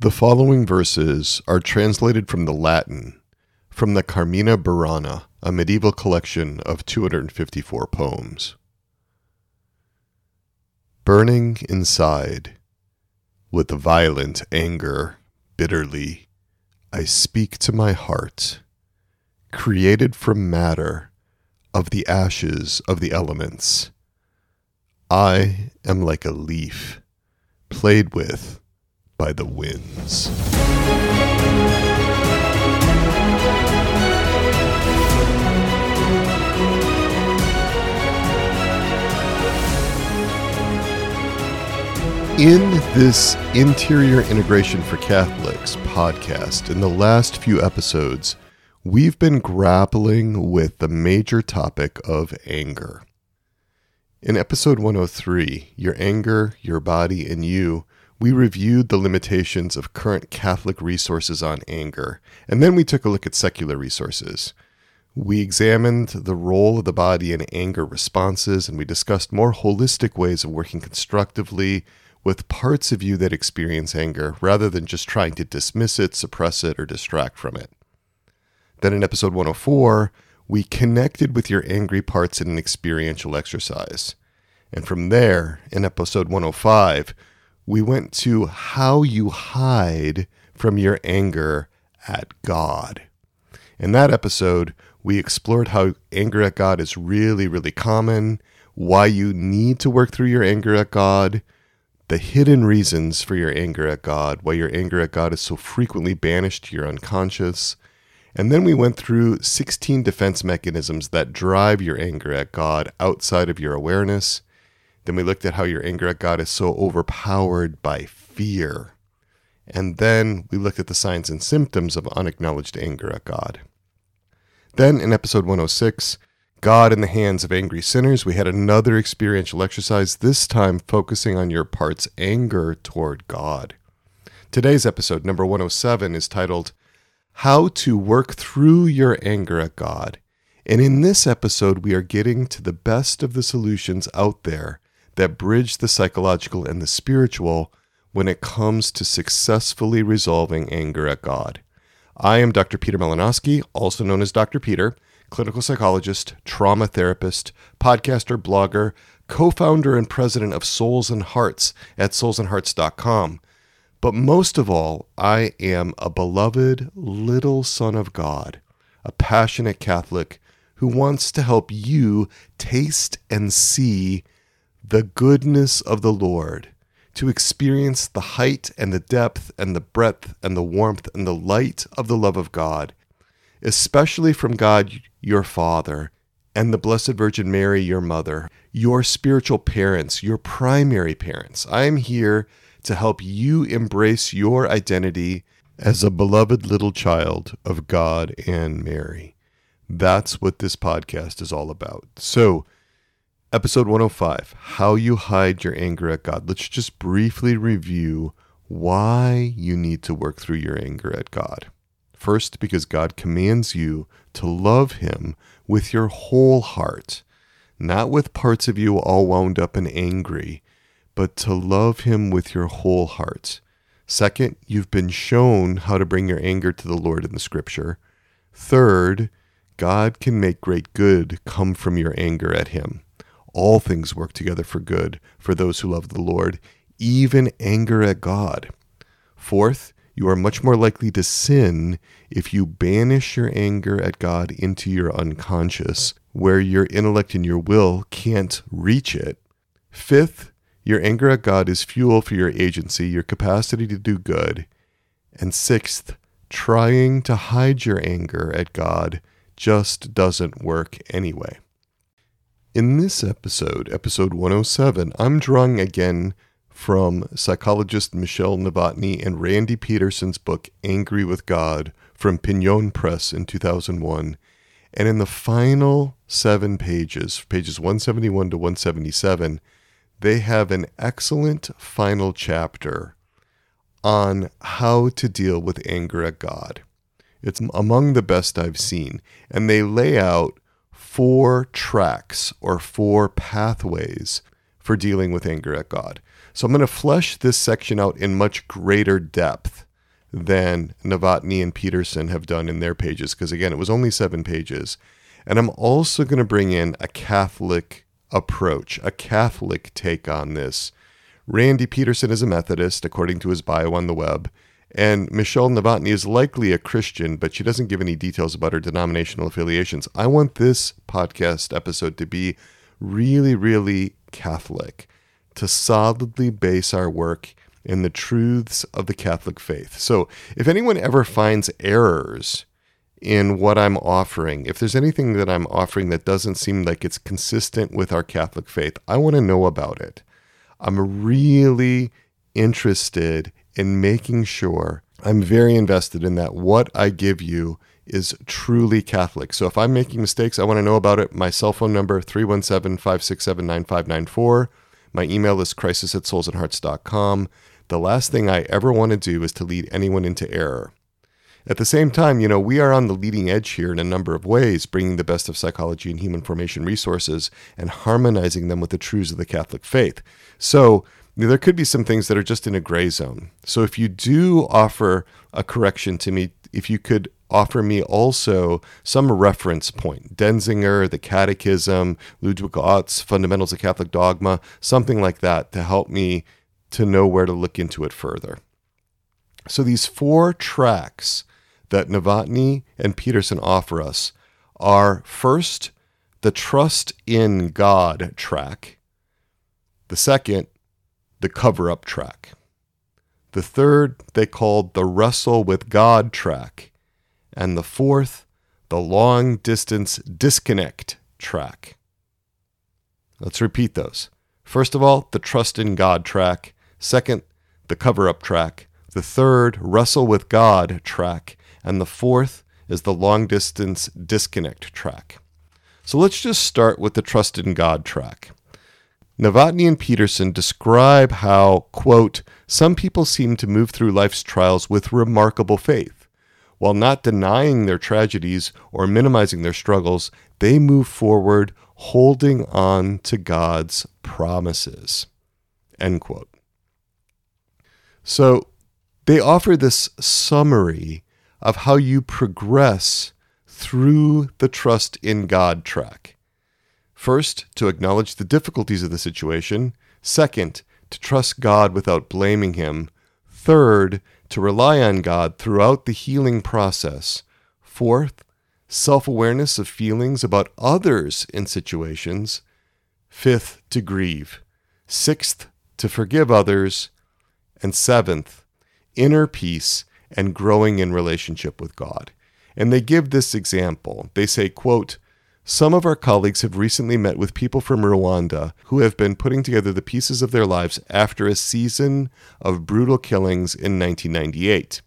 The following verses are translated from the Latin from the Carmina Burana, a medieval collection of 254 poems. Burning inside, with violent anger, bitterly, I speak to my heart, created from matter, of the ashes of the elements. I am like a leaf, played with by the winds. In this Interior Integration for Catholics podcast, in the last few episodes, we've been grappling with the major topic of anger. In episode 103, Your Anger, Your Body, and You, we reviewed the limitations of current Catholic resources on anger, and then we took a look at secular resources. We examined the role of the body in anger responses, and we discussed more holistic ways of working constructively with parts of you that experience anger rather than just trying to dismiss it, suppress it, or distract from it. Then in episode 104, we connected with your angry parts in an experiential exercise. And from there, in episode 105, we went to how you hide from your anger at God. In that episode, we explored how anger at God is really, really common, why you need to work through your anger at God, the hidden reasons for your anger at God, why your anger at God is so frequently banished to your unconscious. And then we went through 16 defense mechanisms that drive your anger at God outside of your awareness. Then we looked at how your anger at God is so overpowered by fear. And then we looked at the signs and symptoms of unacknowledged anger at God. Then in episode 106, God in the hands of angry sinners, we had another experiential exercise, this time focusing on your part's anger toward God. Today's episode, number 107, is titled How to Work Through Your Anger at God. And in this episode, we are getting to the best of the solutions out there that bridge the psychological and the spiritual when it comes to successfully resolving anger at God. I am Dr. Peter Malinoski, also known as Dr. Peter, clinical psychologist, trauma therapist, podcaster, blogger, co founder and president of Souls and Hearts at soulsandhearts.com. But most of all, I am a beloved little son of God, a passionate Catholic who wants to help you taste and see the goodness of the Lord, to experience the height and the depth and the breadth and the warmth and the light of the love of God, especially from God your Father and the Blessed Virgin Mary, your mother, your spiritual parents, your primary parents. I am here to help you embrace your identity as a beloved little child of God and Mary. That's what this podcast is all about. So, Episode 105 How You Hide Your Anger at God. Let's just briefly review why you need to work through your anger at God. First, because God commands you to love Him with your whole heart, not with parts of you all wound up and angry, but to love Him with your whole heart. Second, you've been shown how to bring your anger to the Lord in the Scripture. Third, God can make great good come from your anger at Him all things work together for good for those who love the Lord, even anger at God. Fourth, you are much more likely to sin if you banish your anger at God into your unconscious, where your intellect and your will can't reach it. Fifth, your anger at God is fuel for your agency, your capacity to do good. And sixth, trying to hide your anger at God just doesn't work anyway. In this episode, episode 107, I'm drawing again from psychologist Michele Novotni and Randy Petersen's book Angry with God from Piñon Press in 2001. And in the final seven pages, pages 171 to 177, they have an excellent final chapter on how to deal with anger at God. It's among the best I've seen. And they lay out four tracks or four pathways for dealing with anger at God. So I'm going to flesh this section out in much greater depth than Novotni and Petersen have done in their pages, because again, it was only seven pages. And I'm also going to bring in a Catholic approach, a Catholic take on this. Randy Petersen is a Methodist, according to his bio on the web. And Michele Novotni is likely a Christian, but she doesn't give any details about her denominational affiliations. I want this podcast episode to be really, really Catholic, to solidly base our work in the truths of the Catholic faith. So if anyone ever finds errors in what I'm offering, if there's anything that I'm offering that doesn't seem like it's consistent with our Catholic faith, I want to know about it. I'm really interested in making sure I'm very invested in that what I give you is truly Catholic. So if I'm making mistakes, I want to know about it. My cell phone number 317-567-9594. My email is crisis at soulsandhearts.com. The last thing I ever want to do is to lead anyone into error. At the same time, you know, we are on the leading edge here in a number of ways, bringing the best of psychology and human formation resources and harmonizing them with the truths of the Catholic faith. So, there could be some things that are just in a gray zone. So if you do offer a correction to me, if you could offer me also some reference point, Denzinger, the Catechism, Ludwig Ott's Fundamentals of Catholic Dogma, something like that to help me to know where to look into it further. So these four tracks that Novotni and Petersen offer us are first the trust in God track, the second the cover up track. The third they called the wrestle with God track. And the fourth, the long distance disconnect track. Let's repeat those. First of all, the trust in God track. Second, the cover up track. The third, wrestle with God track. And the fourth is the long distance disconnect track. So let's just start with the trust in God track. Novotni and Petersen describe how, quote, some people seem to move through life's trials with remarkable faith. While not denying their tragedies or minimizing their struggles, they move forward holding on to God's promises. End quote. So they offer this summary of how you progress through the trust in God track. First, to acknowledge the difficulties of the situation. Second, to trust God without blaming Him. Third, to rely on God throughout the healing process. Fourth, self awareness of feelings about others in situations. Fifth, to grieve. Sixth, to forgive others. And seventh, inner peace and growing in relationship with God. And they give this example. They say, quote, some of our colleagues have recently met with people from Rwanda who have been putting together the pieces of their lives after a season of brutal killings in 1998.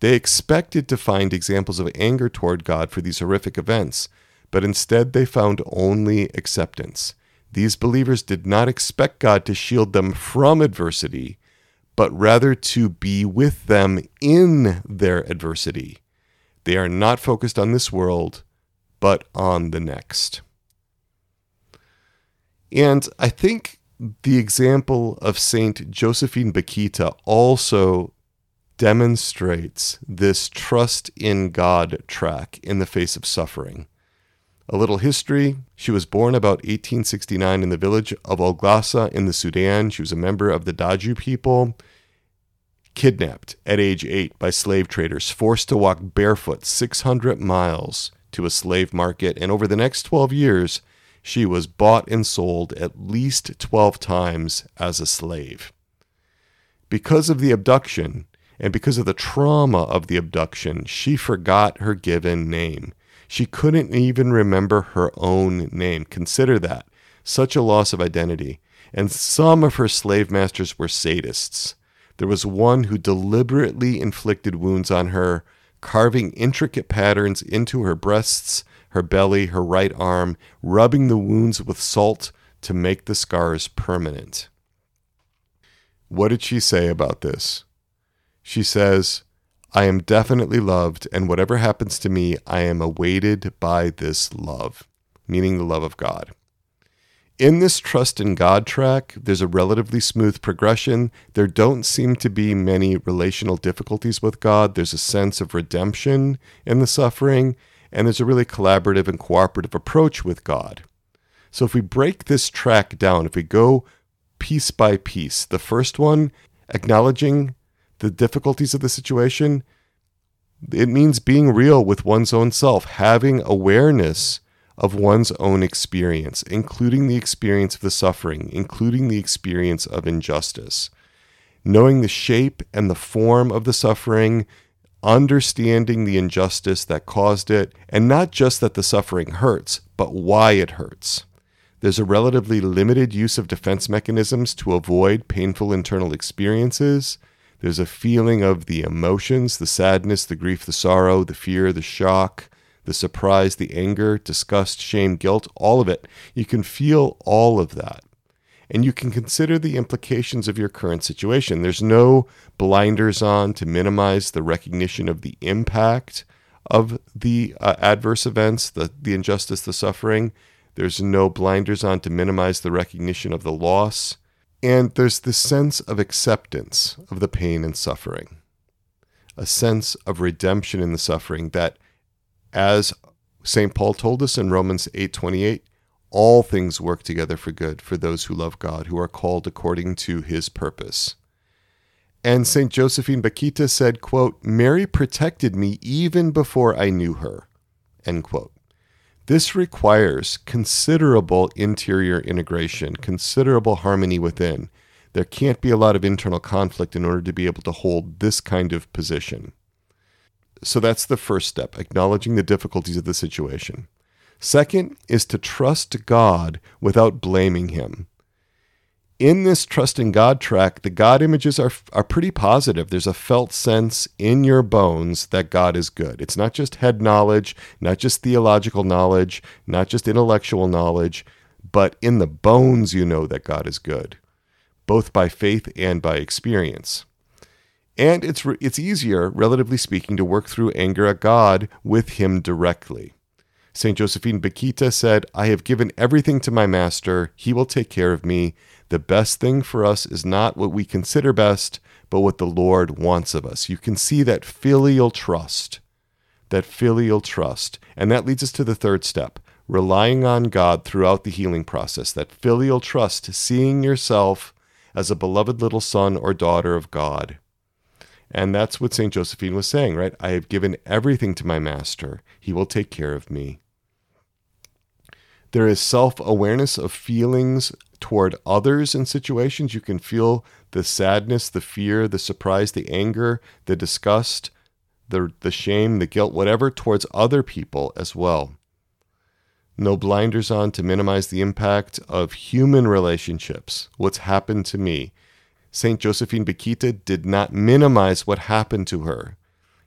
They expected to find examples of anger toward God for these horrific events, but instead they found only acceptance. These believers did not expect God to shield them from adversity, but rather to be with them in their adversity. They are not focused on this world but on the next. And I think the example of Saint Josephine Bakhita also demonstrates this trust in God track in the face of suffering. A little history she was born about 1869 in the village of Olgossa in the Sudan. She was a member of the Daju people, kidnapped at age eight by slave traders, forced to walk barefoot 600 miles to a slave market, and over the next 12 years, she was bought and sold at least 12 times as a slave. Because of the abduction and because of the trauma of the abduction, she forgot her given name. She couldn't even remember her own name. Consider that. Such a loss of identity. And some of her slave masters were sadists. There was one who deliberately inflicted wounds on her carving intricate patterns into her breasts, her belly, her right arm, rubbing the wounds with salt to make the scars permanent. What did she say about this? She says, I am definitely loved, and whatever happens to me, I am awaited by this love, meaning the love of God. In this trust in God track, there's a relatively smooth progression. There don't seem to be many relational difficulties with God. There's a sense of redemption in the suffering, and there's a really collaborative and cooperative approach with God. So if we break this track down, if we go piece by piece, the first one, acknowledging the difficulties of the situation, it means being real with one's own self, having awareness of one's own experience, including the experience of the suffering, including the experience of injustice. Knowing the shape and the form of the suffering, understanding the injustice that caused it, and not just that the suffering hurts, but why it hurts. There's a relatively limited use of defense mechanisms to avoid painful internal experiences. There's a feeling of the emotions, the sadness, the grief, the sorrow, the fear, the shock, the surprise, the anger, disgust, shame, guilt, all of it. You can feel all of that. And you can consider the implications of your current situation. There's no blinders on to minimize the recognition of the impact of the uh, adverse events, the, the injustice, the suffering. There's no blinders on to minimize the recognition of the loss. And there's this sense of acceptance of the pain and suffering, a sense of redemption in the suffering that as St. Paul told us in Romans 8:28, all things work together for good for those who love God, who are called according to his purpose. And St. Josephine Bakhita said, quote, Mary protected me even before I knew her. End quote. This requires considerable interior integration, considerable harmony within. There can't be a lot of internal conflict in order to be able to hold this kind of position. So that's the first step, acknowledging the difficulties of the situation. Second is to trust God without blaming Him. In this trusting God track, the God images are, are pretty positive. There's a felt sense in your bones that God is good. It's not just head knowledge, not just theological knowledge, not just intellectual knowledge, but in the bones you know that God is good, both by faith and by experience. And it's, it's easier, relatively speaking, to work through anger at God with Him directly. St. Josephine Bakhita said, I have given everything to my master. He will take care of me. The best thing for us is not what we consider best, but what the Lord wants of us. You can see that filial trust. That filial trust. And that leads us to the third step relying on God throughout the healing process. That filial trust, seeing yourself as a beloved little son or daughter of God. And that's what St. Josephine was saying, right? I have given everything to my master. He will take care of me. There is self awareness of feelings toward others in situations. You can feel the sadness, the fear, the surprise, the anger, the disgust, the, the shame, the guilt, whatever, towards other people as well. No blinders on to minimize the impact of human relationships, what's happened to me. St. Josephine Bakhita did not minimize what happened to her.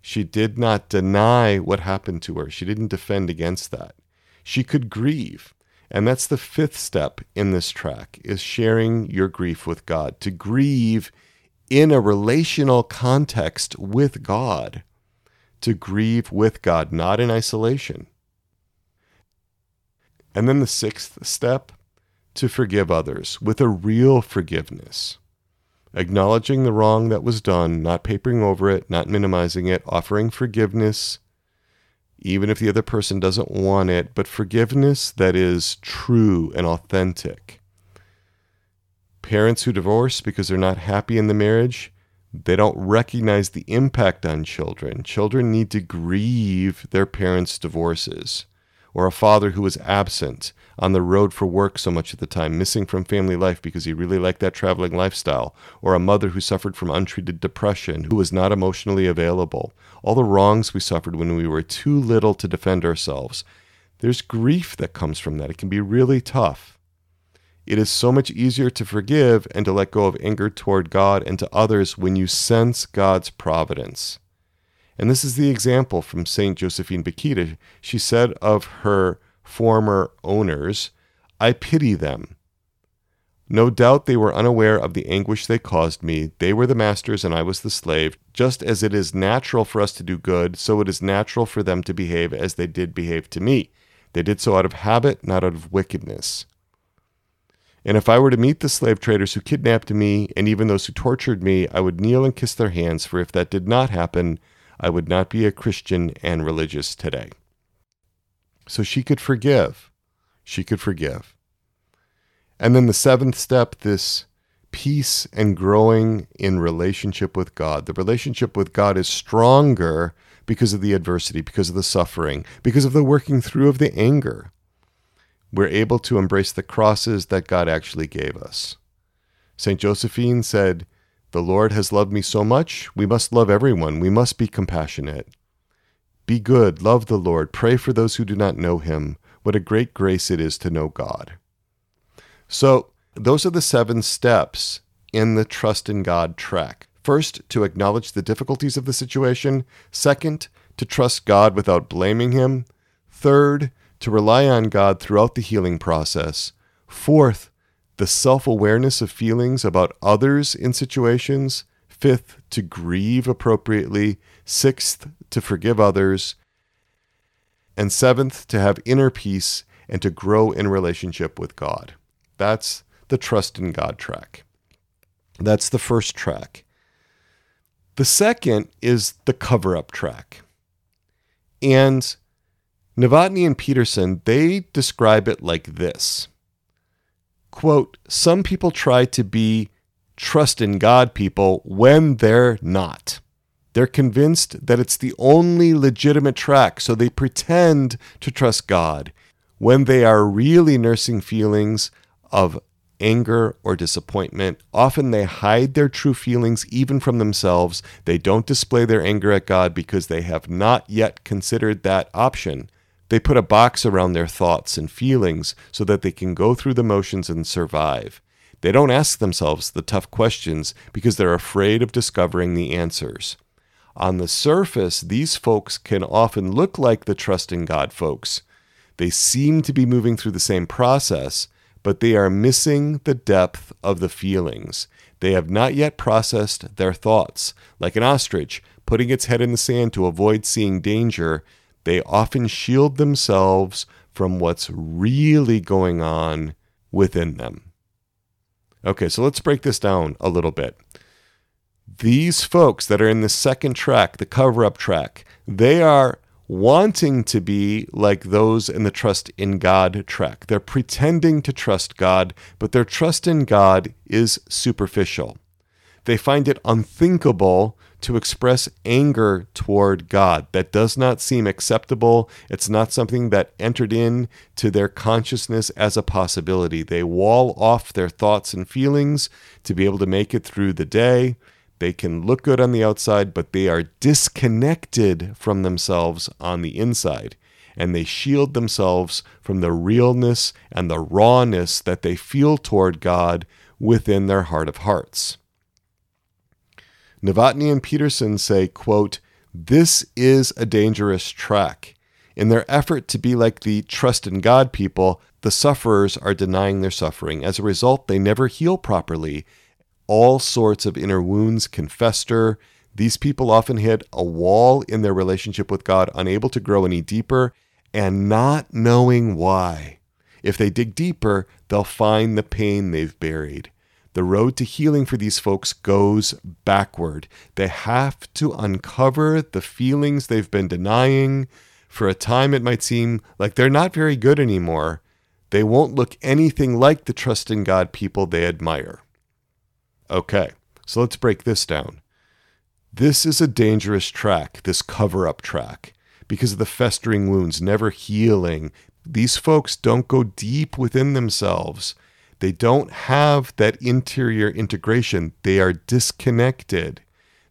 She did not deny what happened to her. She didn't defend against that. She could grieve. And that's the fifth step in this track is sharing your grief with God. To grieve in a relational context with God. To grieve with God, not in isolation. And then the sixth step, to forgive others with a real forgiveness acknowledging the wrong that was done, not papering over it, not minimizing it, offering forgiveness, even if the other person doesn't want it, but forgiveness that is true and authentic. Parents who divorce because they're not happy in the marriage, they don't recognize the impact on children. Children need to grieve their parents' divorces or a father who was absent on the road for work so much at the time, missing from family life because he really liked that traveling lifestyle, or a mother who suffered from untreated depression, who was not emotionally available, all the wrongs we suffered when we were too little to defend ourselves. There's grief that comes from that. It can be really tough. It is so much easier to forgive and to let go of anger toward God and to others when you sense God's providence. And this is the example from St. Josephine Bakhita. She said of her former owners, I pity them. No doubt they were unaware of the anguish they caused me. They were the masters and I was the slave. Just as it is natural for us to do good, so it is natural for them to behave as they did behave to me. They did so out of habit, not out of wickedness. And if I were to meet the slave traders who kidnapped me and even those who tortured me, I would kneel and kiss their hands, for if that did not happen, I would not be a Christian and religious today. So she could forgive. She could forgive. And then the seventh step, this peace and growing in relationship with God. The relationship with God is stronger because of the adversity, because of the suffering, because of the working through of the anger we're able to embrace the crosses that God actually gave us. St. Josephine said, The Lord has loved me so much, we must love everyone. We must be compassionate. Be good, love the Lord, pray for those who do not know him. What a great grace it is to know God. So, those are the seven steps in the trust in God track. First, to acknowledge the difficulties of the situation. Second, to trust God without blaming him. Third, to rely on God throughout the healing process. Fourth, the self awareness of feelings about others in situations. Fifth, to grieve appropriately. Sixth, to forgive others. And seventh, to have inner peace and to grow in relationship with God. That's the trust in God track. That's the first track. The second is the cover up track. And Novotni and Petersen, they describe it like this quote, Some people try to be trust in God people when they're not. They're convinced that it's the only legitimate track, so they pretend to trust God when they are really nursing feelings of anger or disappointment. Often they hide their true feelings even from themselves. They don't display their anger at God because they have not yet considered that option. They put a box around their thoughts and feelings so that they can go through the motions and survive. They don't ask themselves the tough questions because they're afraid of discovering the answers. On the surface, these folks can often look like the trust in God folks. They seem to be moving through the same process, but they are missing the depth of the feelings. They have not yet processed their thoughts. Like an ostrich, putting its head in the sand to avoid seeing danger, they often shield themselves from what's really going on within them. Okay, so let's break this down a little bit. These folks that are in the second track, the cover up track, they are wanting to be like those in the trust in God track. They're pretending to trust God, but their trust in God is superficial. They find it unthinkable to express anger toward God. That does not seem acceptable. It's not something that entered in to their consciousness as a possibility. They wall off their thoughts and feelings to be able to make it through the day. They can look good on the outside, but they are disconnected from themselves on the inside. And they shield themselves from the realness and the rawness that they feel toward God within their heart of hearts. Novotni and Petersen say, quote, This is a dangerous track. In their effort to be like the trust in God people, the sufferers are denying their suffering. As a result, they never heal properly. All sorts of inner wounds can fester. These people often hit a wall in their relationship with God, unable to grow any deeper and not knowing why. If they dig deeper, they'll find the pain they've buried. The road to healing for these folks goes backward. They have to uncover the feelings they've been denying. For a time, it might seem like they're not very good anymore. They won't look anything like the trust in God people they admire. Okay, so let's break this down. This is a dangerous track, this cover up track, because of the festering wounds never healing. These folks don't go deep within themselves. They don't have that interior integration. They are disconnected.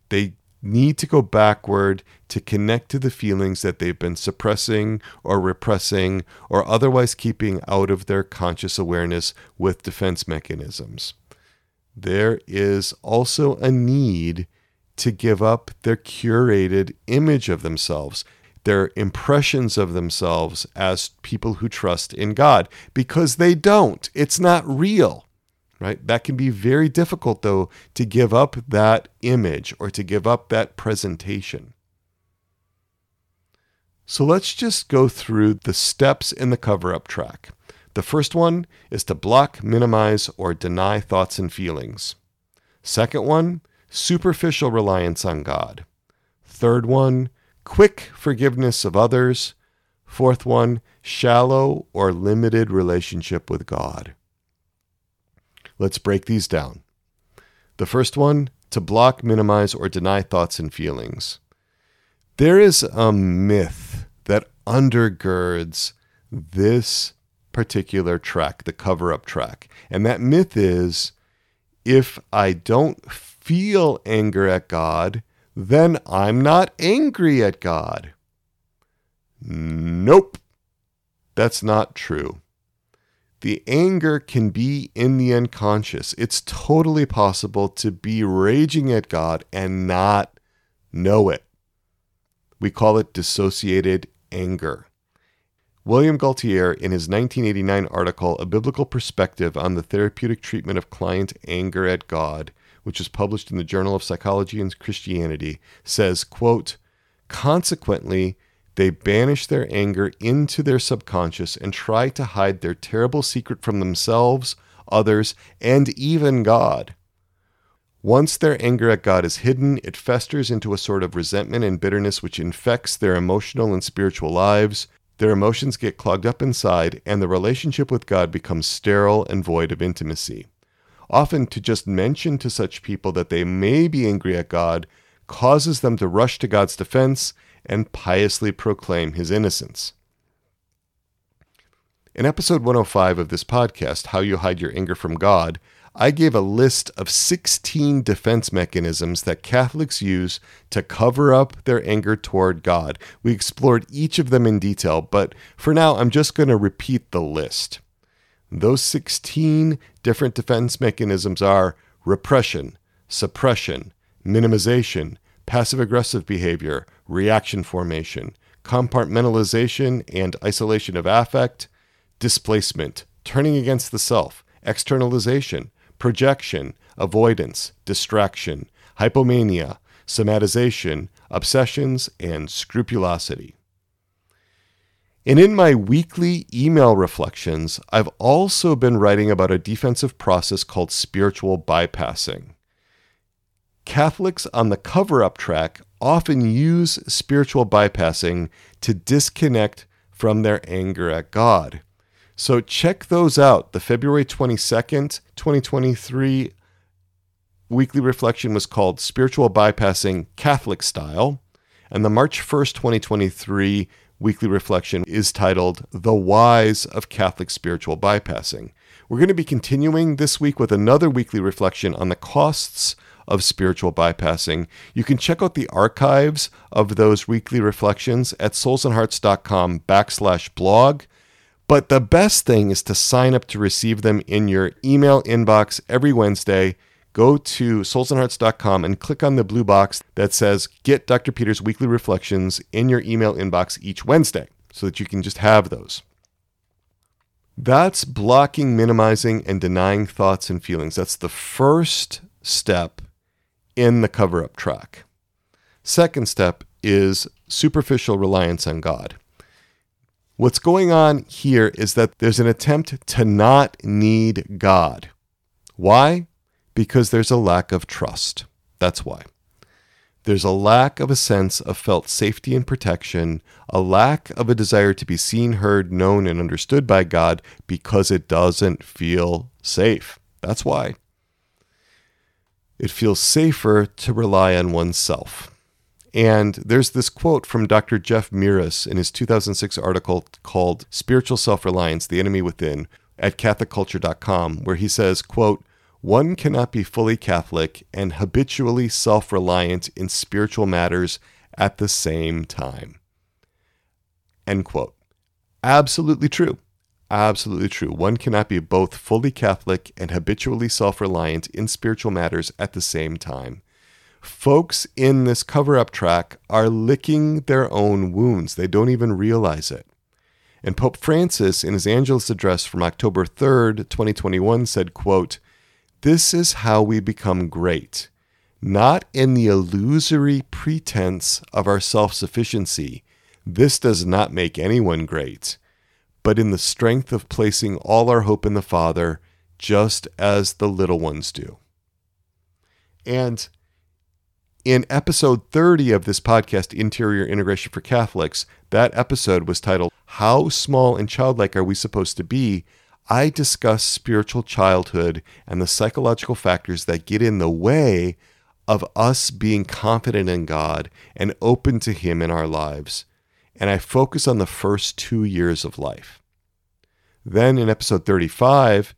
They need to go backward to connect to the feelings that they've been suppressing or repressing or otherwise keeping out of their conscious awareness with defense mechanisms. There is also a need to give up their curated image of themselves their impressions of themselves as people who trust in God because they don't. It's not real, right? That can be very difficult, though, to give up that image or to give up that presentation. So let's just go through the steps in the cover up track. The first one is to block, minimize, or deny thoughts and feelings. Second one, superficial reliance on God. Third one, quick forgiveness of others. Fourth one, shallow or limited relationship with God. Let's break these down. The first one, to block, minimize, or deny thoughts and feelings. There is a myth that undergirds this particular track, the cover up track. And that myth is if I don't feel anger at God, then I'm not angry at God. Nope. That's not true. The anger can be in the unconscious. It's totally possible to be raging at God and not know it. We call it dissociated anger. William Gaultiere, in his 1989 article, A Biblical Perspective on the Therapeutic Treatment of Client Anger at God, which was published in the Journal of Psychology and Christianity, says, quote, Consequently, they banish their anger into their subconscious and try to hide their terrible secret from themselves, others, and even God. Once their anger at God is hidden, it festers into a sort of resentment and bitterness which infects their emotional and spiritual lives. Their emotions get clogged up inside, and the relationship with God becomes sterile and void of intimacy. Often, to just mention to such people that they may be angry at God causes them to rush to God's defense and piously proclaim his innocence. In episode 105 of this podcast, How You Hide Your Anger from God, I gave a list of 16 defense mechanisms that Catholics use to cover up their anger toward God. We explored each of them in detail, but for now, I'm just going to repeat the list. Those 16 different defense mechanisms are repression, suppression, minimization, passive aggressive behavior, reaction formation, compartmentalization and isolation of affect, displacement, turning against the self, externalization, projection, avoidance, distraction, hypomania, somatization, obsessions, and scrupulosity. And in my weekly email reflections, I've also been writing about a defensive process called spiritual bypassing. Catholics on the cover up track often use spiritual bypassing to disconnect from their anger at God. So check those out. The February 22nd, 2023 weekly reflection was called Spiritual Bypassing Catholic Style. And the March 1st, 2023 weekly reflection is titled The Whys of Catholic Spiritual Bypassing. We're going to be continuing this week with another weekly reflection on the costs of spiritual bypassing. You can check out the archives of those weekly reflections at soulsandhearts.com backslash blog. But the best thing is to sign up to receive them in your email inbox every Wednesday. Go to soulsandhearts.com and click on the blue box that says Get Dr. Peter's Weekly Reflections in your email inbox each Wednesday so that you can just have those. That's blocking, minimizing, and denying thoughts and feelings. That's the first step in the cover up track. Second step is superficial reliance on God. What's going on here is that there's an attempt to not need God. Why? Because there's a lack of trust. That's why. There's a lack of a sense of felt safety and protection, a lack of a desire to be seen, heard, known, and understood by God because it doesn't feel safe. That's why. It feels safer to rely on oneself. And there's this quote from Dr. Jeff Mirus in his 2006 article called Spiritual Self-Reliance: The Enemy Within at catholicculture.com where he says, quote, "One cannot be fully Catholic and habitually self-reliant in spiritual matters at the same time." End quote. Absolutely true. Absolutely true. One cannot be both fully Catholic and habitually self reliant in spiritual matters at the same time folks in this cover up track are licking their own wounds. They don't even realize it. And Pope Francis, in his Angelus address from October 3rd, 2021, said, quote, This is how we become great, not in the illusory pretense of our self sufficiency. This does not make anyone great, but in the strength of placing all our hope in the Father, just as the little ones do. And in episode 30 of this podcast, Interior Integration for Catholics, that episode was titled, How Small and Childlike Are We Supposed to Be? I discuss spiritual childhood and the psychological factors that get in the way of us being confident in God and open to Him in our lives. And I focus on the first two years of life. Then in episode 35,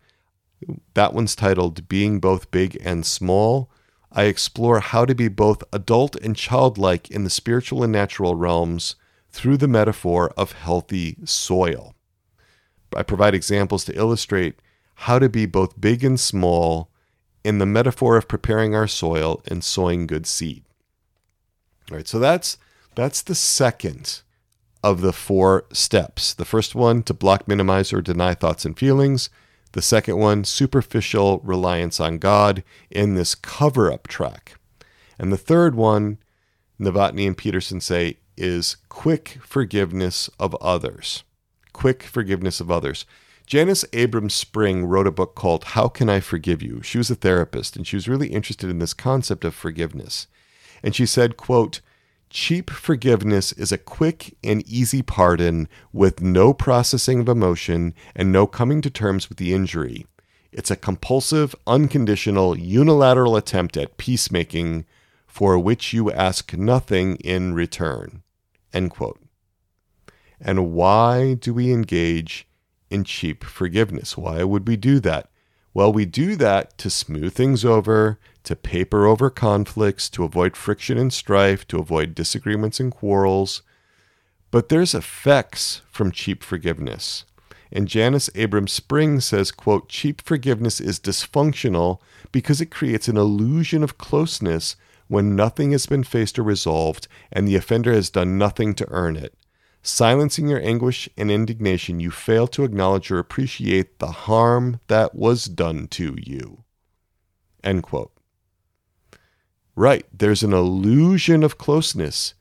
that one's titled Being Both Big and Small. I explore how to be both adult and childlike in the spiritual and natural realms through the metaphor of healthy soil. I provide examples to illustrate how to be both big and small in the metaphor of preparing our soil and sowing good seed. All right, so that's that's the second of the four steps. The first one to block, minimize, or deny thoughts and feelings. The second one, superficial reliance on God in this cover up track. And the third one, Novotni and Petersen say, is quick forgiveness of others. Quick forgiveness of others. Janis Abrahms Spring wrote a book called How Can I Forgive You? She was a therapist and she was really interested in this concept of forgiveness. And she said, quote, Cheap forgiveness is a quick and easy pardon with no processing of emotion and no coming to terms with the injury. It's a compulsive, unconditional, unilateral attempt at peacemaking for which you ask nothing in return. End quote. And why do we engage in cheap forgiveness? Why would we do that? Well, we do that to smooth things over, to paper over conflicts, to avoid friction and strife, to avoid disagreements and quarrels. But there's effects from cheap forgiveness. And Janis Abrahms Spring says, quote, cheap forgiveness is dysfunctional because it creates an illusion of closeness when nothing has been faced or resolved and the offender has done nothing to earn it. Silencing your anguish and indignation, you fail to acknowledge or appreciate the harm that was done to you. End quote. Right, there's an illusion of closeness,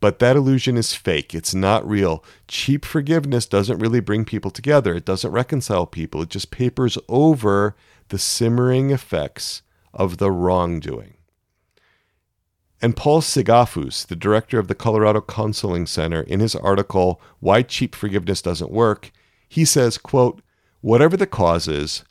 but that illusion is fake. It's not real. Cheap forgiveness doesn't really bring people together, it doesn't reconcile people, it just papers over the simmering effects of the wrongdoing. And Paul Sigafus, the director of the Colorado Counseling Center, in his article Why Cheap Forgiveness Doesn't Work, he says, quote, "Whatever the cause is,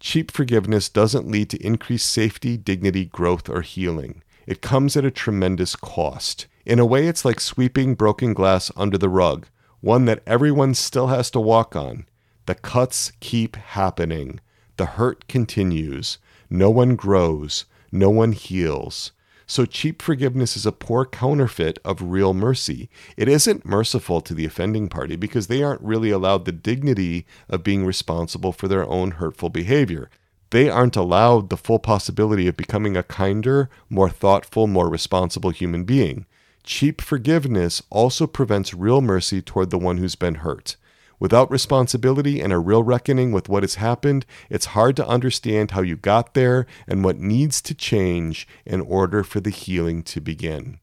cheap forgiveness doesn't lead to increased safety, dignity, growth, or healing. It comes at a tremendous cost. In a way, it's like sweeping broken glass under the rug, one that everyone still has to walk on. The cuts keep happening. The hurt continues. No one grows. No one heals. So cheap forgiveness is a poor counterfeit of real mercy. It isn't merciful to the offending party because they aren't really allowed the dignity of being responsible for their own hurtful behavior. They aren't allowed the full possibility of becoming a kinder, more thoughtful, more responsible human being. Cheap forgiveness also prevents real mercy toward the one who's been hurt. Without responsibility and a real reckoning with what has happened, it's hard to understand how you got there and what needs to change in order for the healing to begin.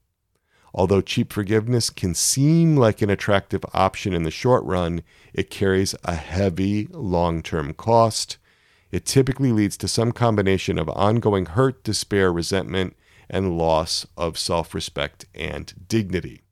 Although cheap forgiveness can seem like an attractive option in the short run, it carries a heavy long term cost. It typically leads to some combination of ongoing hurt, despair, resentment, and loss of self respect and dignity.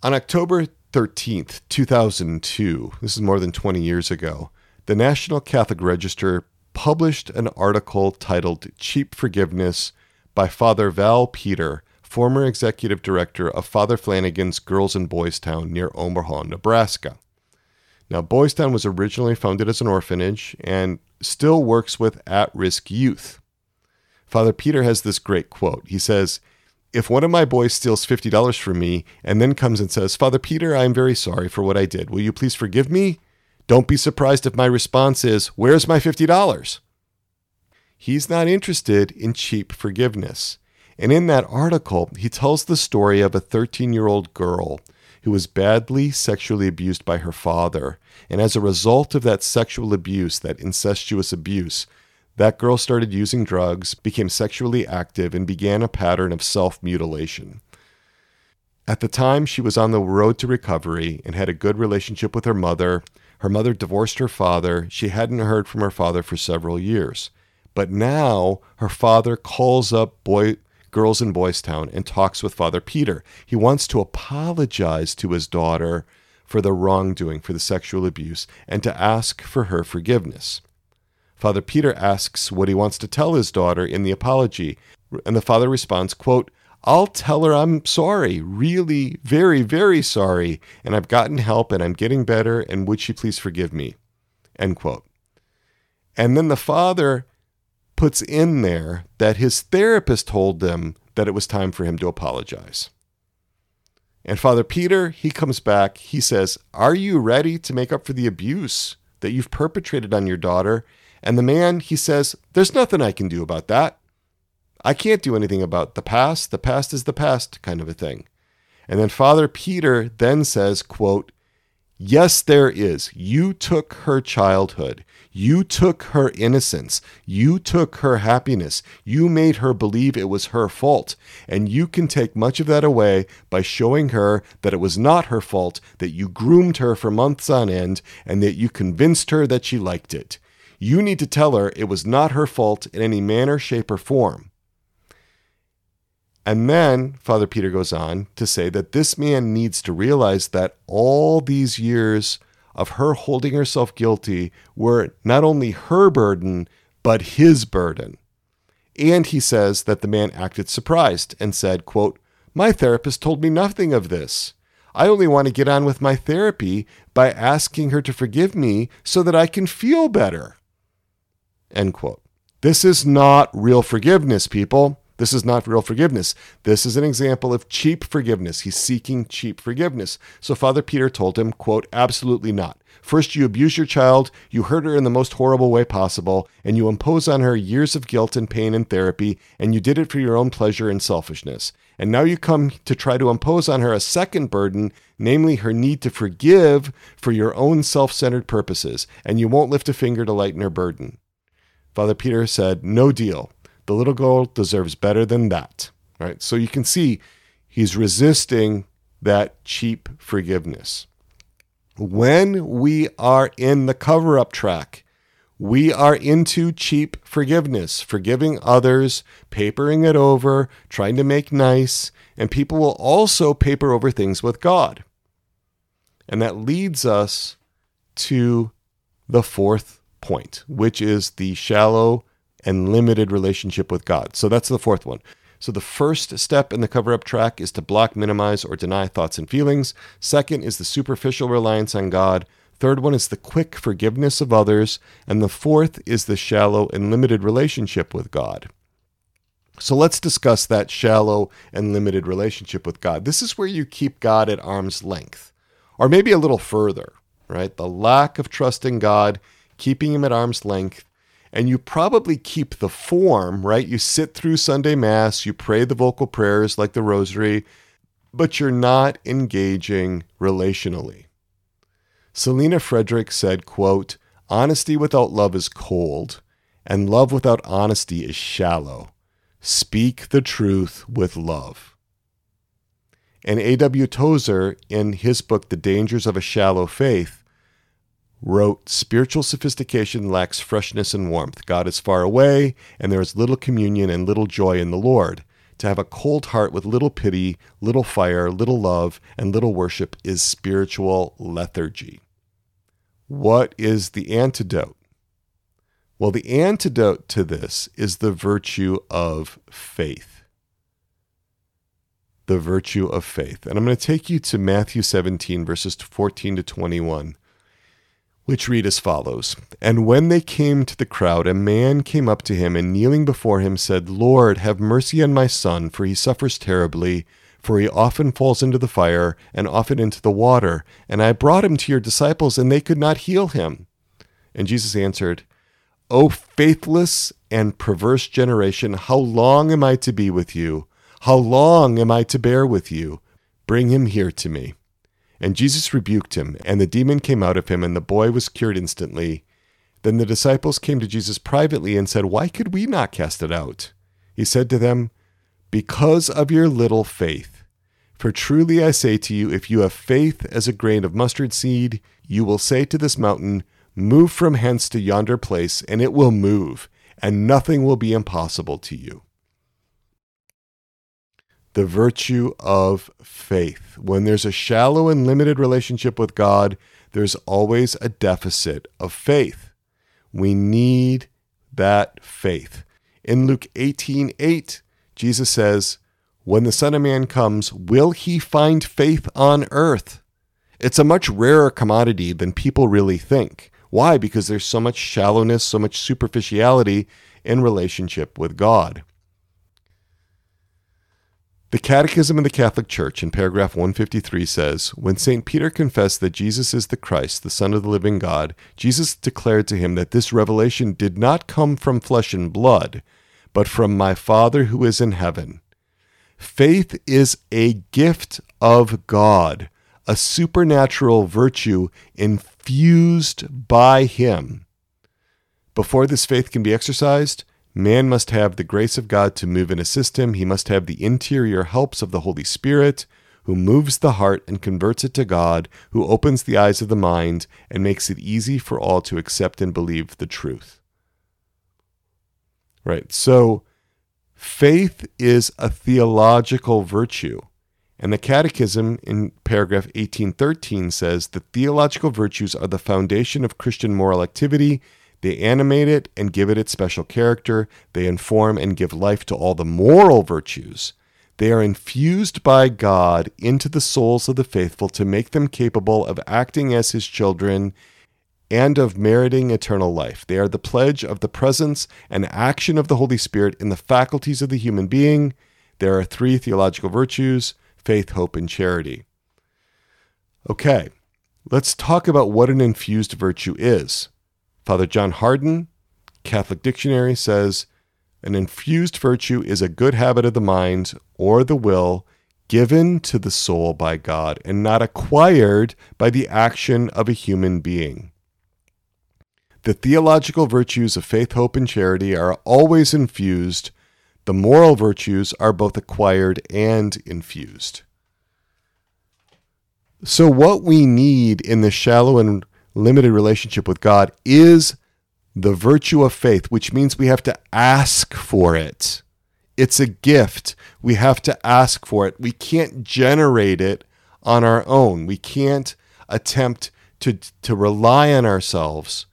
On October 13th, 2002, this is more than 20 years ago, the National Catholic Register published an article titled Cheap Forgiveness by Father Val Peter, former executive director of Father Flanagan's Girls in Boys Town near Omaha, Nebraska. Now, Boys Town was originally founded as an orphanage and still works with at risk youth. Father Peter has this great quote. He says, if one of my boys steals $50 from me and then comes and says, Father Peter, I am very sorry for what I did. Will you please forgive me? Don't be surprised if my response is, Where's my $50? He's not interested in cheap forgiveness. And in that article, he tells the story of a 13 year old girl who was badly sexually abused by her father. And as a result of that sexual abuse, that incestuous abuse, that girl started using drugs, became sexually active, and began a pattern of self mutilation. At the time, she was on the road to recovery and had a good relationship with her mother. Her mother divorced her father. She hadn't heard from her father for several years. But now her father calls up boy, girls in Boys Town and talks with Father Peter. He wants to apologize to his daughter for the wrongdoing, for the sexual abuse, and to ask for her forgiveness. Father Peter asks what he wants to tell his daughter in the apology, and the father responds, quote, I'll tell her I'm sorry, really, very, very sorry, and I've gotten help and I'm getting better, and would she please forgive me? End quote. And then the father puts in there that his therapist told them that it was time for him to apologize. And Father Peter, he comes back, he says, Are you ready to make up for the abuse that you've perpetrated on your daughter? And the man, he says, There's nothing I can do about that. I can't do anything about the past. The past is the past, kind of a thing. And then Father Peter then says, quote, Yes, there is. You took her childhood. You took her innocence. You took her happiness. You made her believe it was her fault. And you can take much of that away by showing her that it was not her fault, that you groomed her for months on end, and that you convinced her that she liked it. You need to tell her it was not her fault in any manner, shape, or form. And then Father Peter goes on to say that this man needs to realize that all these years of her holding herself guilty were not only her burden, but his burden. And he says that the man acted surprised and said, quote, My therapist told me nothing of this. I only want to get on with my therapy by asking her to forgive me so that I can feel better. End quote. This is not real forgiveness, people. This is not real forgiveness. This is an example of cheap forgiveness. He's seeking cheap forgiveness. So Father Peter told him, quote, absolutely not. First, you abuse your child, you hurt her in the most horrible way possible, and you impose on her years of guilt and pain and therapy, and you did it for your own pleasure and selfishness. And now you come to try to impose on her a second burden, namely her need to forgive for your own self centered purposes, and you won't lift a finger to lighten her burden. Father Peter said, No deal. The little girl deserves better than that. Right? So you can see he's resisting that cheap forgiveness. When we are in the cover up track, we are into cheap forgiveness, forgiving others, papering it over, trying to make nice, and people will also paper over things with God. And that leads us to the fourth point, which is the shallow and limited relationship with God. So that's the fourth one. So the first step in the cover up track is to block, minimize, or deny thoughts and feelings. Second is the superficial reliance on God. Third one is the quick forgiveness of others. And the fourth is the shallow and limited relationship with God. So let's discuss that shallow and limited relationship with God. This is where you keep God at arm's length, or maybe a little further, right? The lack of trust in God, keeping Him at arm's length, and you probably keep the form, right? You sit through Sunday Mass, you pray the vocal prayers like the Rosary, but you're not engaging relationally. Selina Frederick said, quote, Honesty without love is cold, and love without honesty is shallow. Speak the truth with love. And A.W. Tozer, in his book, The Dangers of a Shallow Faith, wrote Spiritual sophistication lacks freshness and warmth. God is far away, and there is little communion and little joy in the Lord. To have a cold heart with little pity, little fire, little love, and little worship is spiritual lethargy. What is the antidote? Well, the antidote to this is the virtue of faith. The virtue of faith. And I'm going to take you to Matthew 17, verses 14 to 21 which read as follows And when they came to the crowd, a man came up to him and kneeling before him said, Lord, have mercy on my son, for he suffers terribly. For he often falls into the fire and often into the water. And I brought him to your disciples, and they could not heal him. And Jesus answered, O faithless and perverse generation, how long am I to be with you? How long am I to bear with you? Bring him here to me. And Jesus rebuked him, and the demon came out of him, and the boy was cured instantly. Then the disciples came to Jesus privately and said, Why could we not cast it out? He said to them, Because of your little faith. For truly I say to you, if you have faith as a grain of mustard seed, you will say to this mountain, Move from hence to yonder place, and it will move, and nothing will be impossible to you. The virtue of faith. When there's a shallow and limited relationship with God, there's always a deficit of faith. We need that faith. In Luke 18 8, Jesus says, when the Son of Man comes, will he find faith on earth? It's a much rarer commodity than people really think. Why? Because there's so much shallowness, so much superficiality in relationship with God. The Catechism of the Catholic Church in paragraph 153 says When St. Peter confessed that Jesus is the Christ, the Son of the living God, Jesus declared to him that this revelation did not come from flesh and blood, but from my Father who is in heaven. Faith is a gift of God, a supernatural virtue infused by Him. Before this faith can be exercised, man must have the grace of God to move and assist him. He must have the interior helps of the Holy Spirit, who moves the heart and converts it to God, who opens the eyes of the mind and makes it easy for all to accept and believe the truth. Right. So, Faith is a theological virtue. And the Catechism in paragraph 1813 says the theological virtues are the foundation of Christian moral activity. They animate it and give it its special character. They inform and give life to all the moral virtues. They are infused by God into the souls of the faithful to make them capable of acting as his children and of meriting eternal life. They are the pledge of the presence and action of the Holy Spirit in the faculties of the human being. There are three theological virtues faith, hope, and charity. Okay, let's talk about what an infused virtue is. Father John Hardon, Catholic Dictionary, says an infused virtue is a good habit of the mind or the will given to the soul by God and not acquired by the action of a human being. The theological virtues of faith, hope, and charity are always infused. The moral virtues are both acquired and infused. So, what we need in the shallow and limited relationship with God is the virtue of faith, which means we have to ask for it. It's a gift. We have to ask for it. We can't generate it on our own. We can't attempt to, to rely on ourselves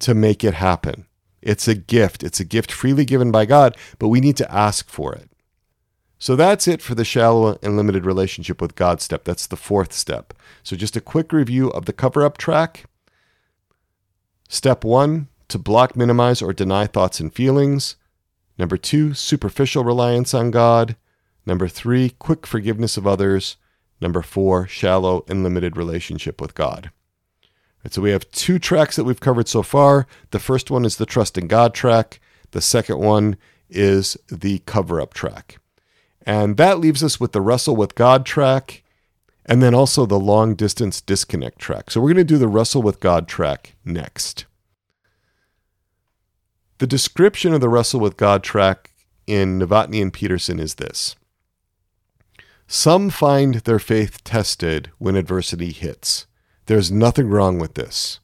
to make it happen. It's a gift. It's a gift freely given by God, but we need to ask for it. So that's it for the shallow and limited relationship with God step. That's the fourth step. So just a quick review of the cover up track. Step one, to block, minimize, or deny thoughts and feelings. Number two, superficial reliance on God. Number three, quick forgiveness of others. Number four, shallow and limited relationship with God. Right, so we have two tracks that we've covered so far. The first one is the Trust in God track. The second one is the cover up track. And that leaves us with the Wrestle with God track and then also the long distance disconnect track. So we're going to do the Wrestle with God track next. The description of the Wrestle with God track in Novotni and Petersen is this Some find their faith tested when adversity hits. There's nothing wrong with this.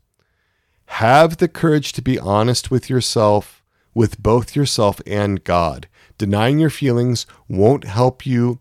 Have the courage to be honest with yourself, with both yourself and God. Denying your feelings won't help you,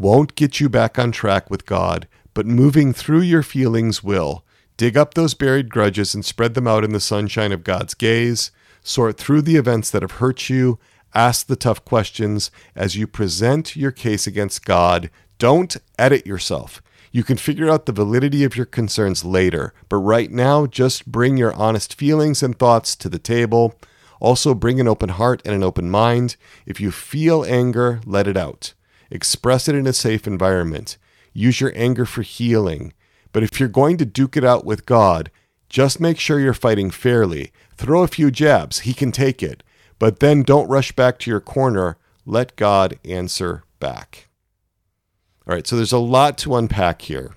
won't get you back on track with God, but moving through your feelings will. Dig up those buried grudges and spread them out in the sunshine of God's gaze. Sort through the events that have hurt you. Ask the tough questions as you present your case against God. Don't edit yourself. You can figure out the validity of your concerns later, but right now, just bring your honest feelings and thoughts to the table. Also, bring an open heart and an open mind. If you feel anger, let it out. Express it in a safe environment. Use your anger for healing. But if you're going to duke it out with God, just make sure you're fighting fairly. Throw a few jabs, He can take it. But then don't rush back to your corner. Let God answer back. All right, so there's a lot to unpack here.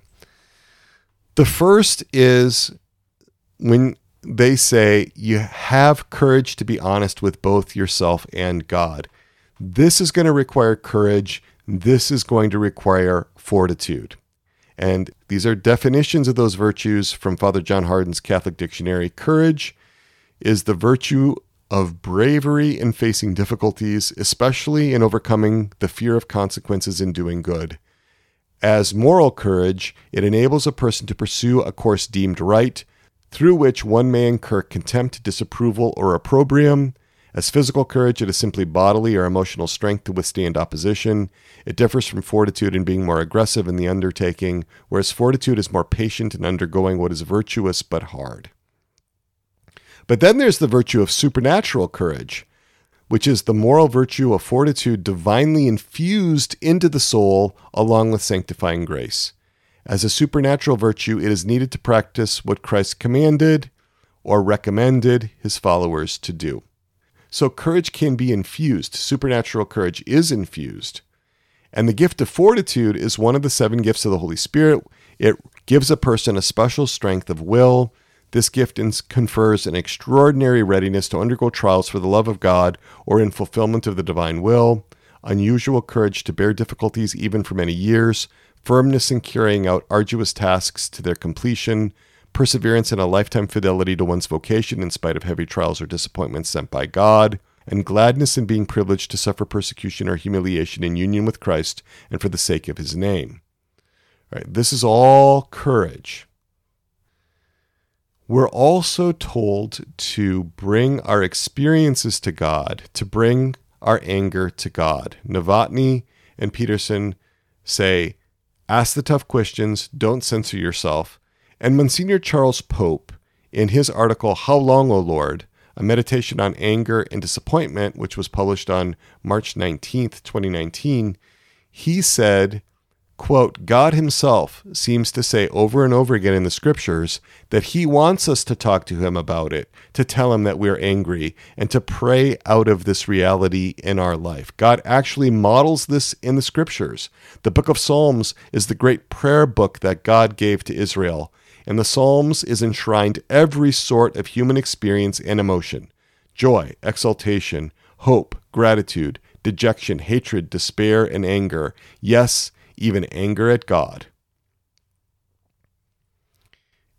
The first is when they say you have courage to be honest with both yourself and God. This is going to require courage this is going to require fortitude. And these are definitions of those virtues from Father John Hardon's Catholic Dictionary. Courage is the virtue of bravery in facing difficulties, especially in overcoming the fear of consequences in doing good. As moral courage, it enables a person to pursue a course deemed right, through which one may incur contempt, disapproval, or opprobrium, as physical courage, it is simply bodily or emotional strength to withstand opposition. It differs from fortitude in being more aggressive in the undertaking, whereas fortitude is more patient in undergoing what is virtuous but hard. But then there's the virtue of supernatural courage, which is the moral virtue of fortitude divinely infused into the soul along with sanctifying grace. As a supernatural virtue, it is needed to practice what Christ commanded or recommended his followers to do. So courage can be infused. Supernatural courage is infused. And the gift of fortitude is one of the seven gifts of the Holy Spirit. It gives a person a special strength of will. This gift confers an extraordinary readiness to undergo trials for the love of God or in fulfillment of the divine will, unusual courage to bear difficulties even for many years, firmness in carrying out arduous tasks to their completion, perseverance and a lifetime fidelity to one's vocation in spite of heavy trials or disappointments sent by God, and gladness in being privileged to suffer persecution or humiliation in union with Christ and for the sake of his name. Right, this is all courage. We're also told to bring our experiences to God, to bring our anger to God. Novotni and Petersen say, ask the tough questions, don't censor yourself, and Monsignor Charles Pope, in his article, How Long, O Lord? A Meditation on Anger and Disappointment, which was published on March 19th, 2019, he said, quote, God himself seems to say over and over again in the scriptures that he wants us to talk to him about it, to tell him that we're angry, and to pray out of this reality in our life. God actually models this in the scriptures. The book of Psalms is the great prayer book that God gave to Israel. In the Psalms is enshrined every sort of human experience and emotion joy, exultation, hope, gratitude, dejection, hatred, despair, and anger. Yes, even anger at God.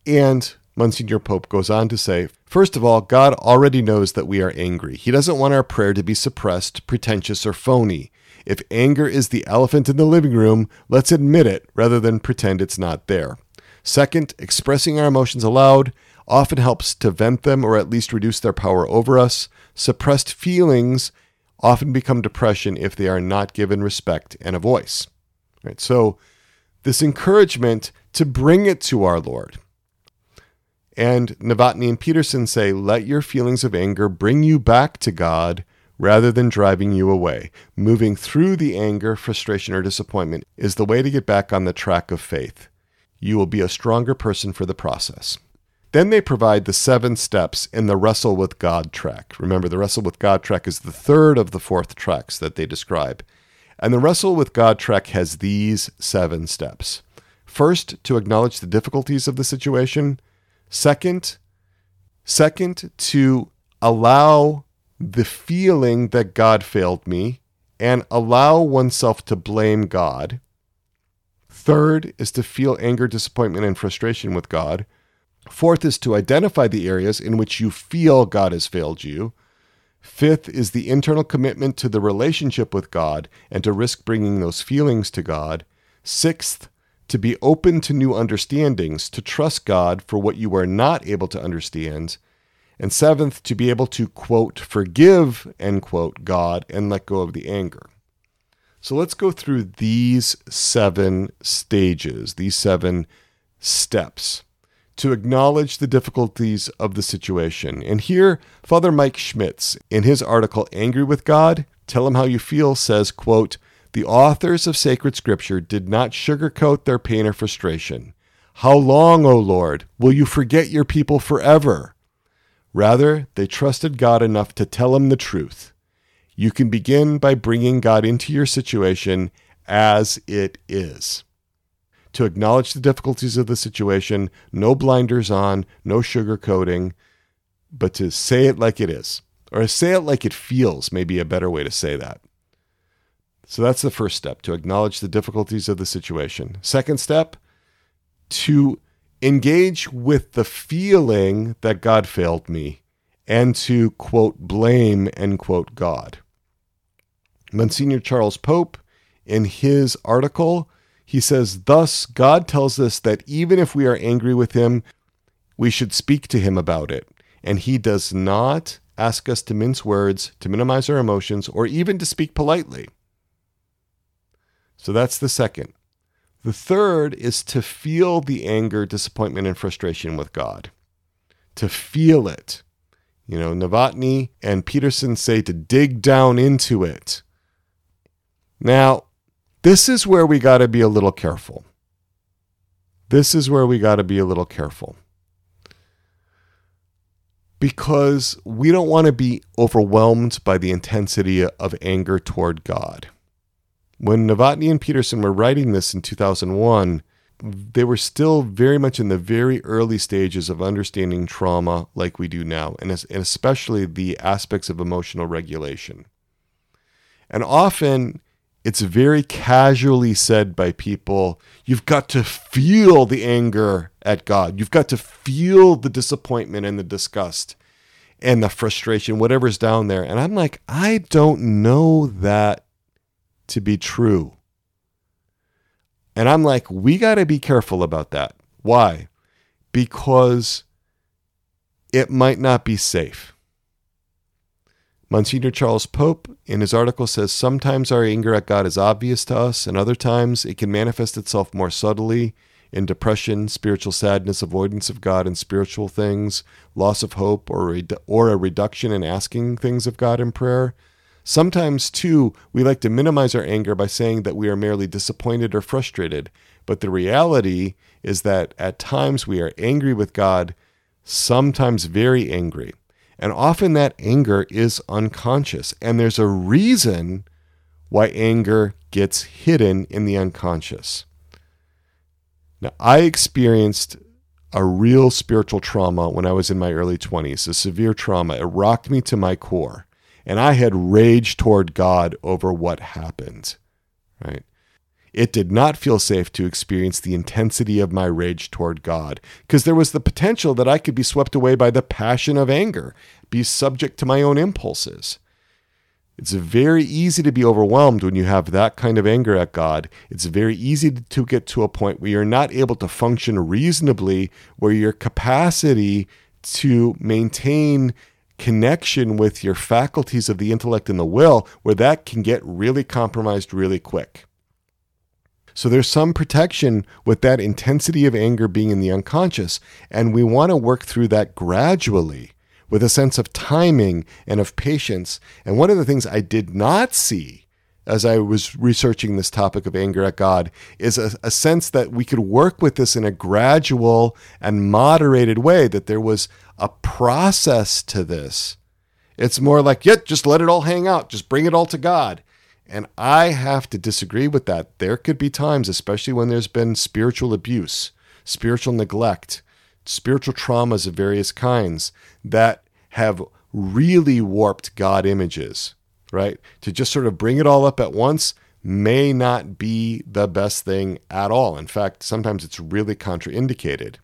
And Monsignor Pope goes on to say First of all, God already knows that we are angry. He doesn't want our prayer to be suppressed, pretentious, or phony. If anger is the elephant in the living room, let's admit it rather than pretend it's not there. Second, expressing our emotions aloud often helps to vent them or at least reduce their power over us. Suppressed feelings often become depression if they are not given respect and a voice. So, this encouragement to bring it to our Lord. And Novotni and Petersen say, let your feelings of anger bring you back to God rather than driving you away. Moving through the anger, frustration, or disappointment is the way to get back on the track of faith you will be a stronger person for the process. Then they provide the seven steps in the Wrestle with God track. Remember, the Wrestle with God track is the third of the fourth tracks that they describe. And the Wrestle with God track has these seven steps. First, to acknowledge the difficulties of the situation. Second, second to allow the feeling that God failed me and allow oneself to blame God. Third is to feel anger, disappointment, and frustration with God. Fourth is to identify the areas in which you feel God has failed you. Fifth is the internal commitment to the relationship with God and to risk bringing those feelings to God. Sixth, to be open to new understandings, to trust God for what you are not able to understand. And seventh, to be able to, quote, forgive, end quote, God and let go of the anger. So let's go through these seven stages, these seven steps to acknowledge the difficulties of the situation. And here, Father Mike Schmitz, in his article Angry with God, Tell Him How You Feel, says, quote, The authors of sacred scripture did not sugarcoat their pain or frustration. How long, O Lord, will you forget your people forever? Rather, they trusted God enough to tell him the truth. You can begin by bringing God into your situation as it is. To acknowledge the difficulties of the situation, no blinders on, no sugarcoating, but to say it like it is. Or say it like it feels, may be a better way to say that. So that's the first step to acknowledge the difficulties of the situation. Second step, to engage with the feeling that God failed me and to quote blame end quote God. Monsignor Charles Pope, in his article, he says, Thus, God tells us that even if we are angry with him, we should speak to him about it. And he does not ask us to mince words, to minimize our emotions, or even to speak politely. So that's the second. The third is to feel the anger, disappointment, and frustration with God. To feel it. You know, Novotni and Petersen say to dig down into it. Now, this is where we got to be a little careful. This is where we got to be a little careful. Because we don't want to be overwhelmed by the intensity of anger toward God. When Novotni and Petersen were writing this in 2001, they were still very much in the very early stages of understanding trauma like we do now, and, especially the aspects of emotional regulation. And often it's very casually said by people you've got to feel the anger at God, you've got to feel the disappointment and the disgust and the frustration, whatever's down there. And I'm like, I don't know that to be true. And I'm like, we got to be careful about that. Why? Because it might not be safe. Monsignor Charles Pope, in his article, says sometimes our anger at God is obvious to us, and other times it can manifest itself more subtly in depression, spiritual sadness, avoidance of God and spiritual things, loss of hope, or, or a reduction in asking things of God in prayer. Sometimes, too, we like to minimize our anger by saying that we are merely disappointed or frustrated. But the reality is that at times we are angry with God, sometimes very angry. And often that anger is unconscious. And there's a reason why anger gets hidden in the unconscious. Now, I experienced a real spiritual trauma when I was in my early 20s, a severe trauma. It rocked me to my core and I had rage toward God over what happened, right? It did not feel safe to experience the intensity of my rage toward God because there was the potential that I could be swept away by the passion of anger, be subject to my own impulses. It's very easy to be overwhelmed when you have that kind of anger at God. It's very easy to get to a point where you're not able to function reasonably, where your capacity to maintain connection with your faculties of the intellect and the will, where that can get really compromised really quick. So there's some protection with that intensity of anger being in the unconscious, and we want to work through that gradually with a sense of timing and of patience. And one of the things I did not see as I was researching this topic of anger at God is a, a, sense that we could work with this in a gradual and moderated way, that there was a process to this. It's more like, yeah, just let it all hang out, just bring it all to God. And I have to disagree with that. There could be times, especially when there's been spiritual abuse, spiritual neglect, spiritual traumas of various kinds that have really warped God images right? To just sort of bring it all up at once may not be the best thing at all. In fact, sometimes it's really contraindicated.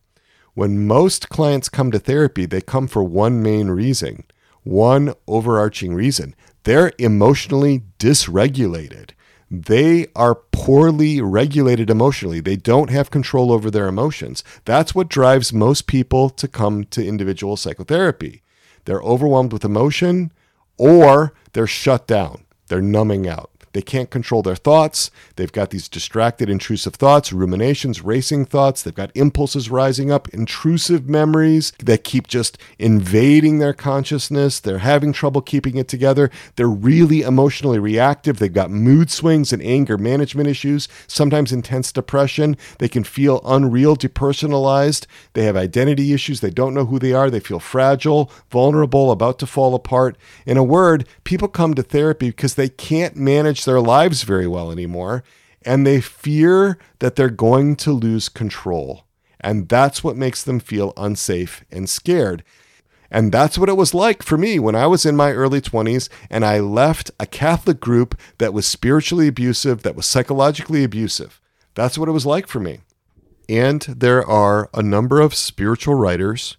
When most clients come to therapy, they come for one main reason, one overarching reason. They're emotionally dysregulated. They are poorly regulated emotionally. They don't have control over their emotions. That's what drives most people to come to individual psychotherapy. They're overwhelmed with emotion or they're shut down, they're numbing out. They can't control their thoughts. They've got these distracted, intrusive thoughts, ruminations, racing thoughts. They've got impulses rising up, intrusive memories that keep just invading their consciousness. They're having trouble keeping it together. They're really emotionally reactive. They've got mood swings and anger management issues, sometimes intense depression. They can feel unreal, depersonalized. They have identity issues. They don't know who they are. They feel fragile, vulnerable, about to fall apart. In a word, people come to therapy because they can't manage manage their lives very well anymore. And they fear that they're going to lose control. And that's what makes them feel unsafe and scared. And that's what it was like for me when I was in my early 20s and I left a Catholic group that was spiritually abusive, that was psychologically abusive. That's what it was like for me. And there are a number of spiritual writers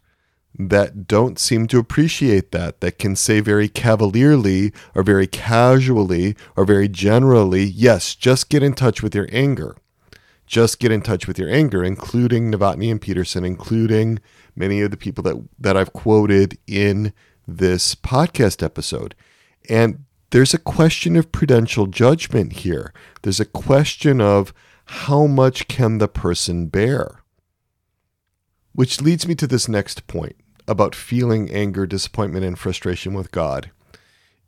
that don't seem to appreciate that, that can say very cavalierly or very casually or very generally, yes, just get in touch with your anger. Just get in touch with your anger, including Novotni and Petersen, including many of the people that, that I've quoted in this podcast episode. And there's a question of prudential judgment here. There's a question of how much can the person bear? Which leads me to this next point about feeling anger, disappointment, and frustration with God.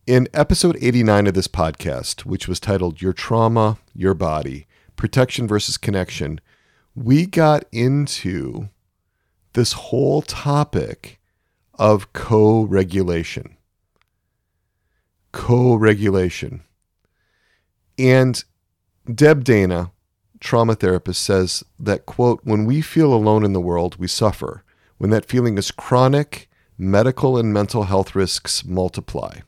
In episode 89 of this podcast, which was titled Your Trauma, Your Body Protection versus Connection, we got into this whole topic of co regulation. Co regulation. And Deb Dana, trauma therapist, says that, quote, when we feel alone in the world, we suffer. When that feeling is chronic, medical and mental health risks multiply.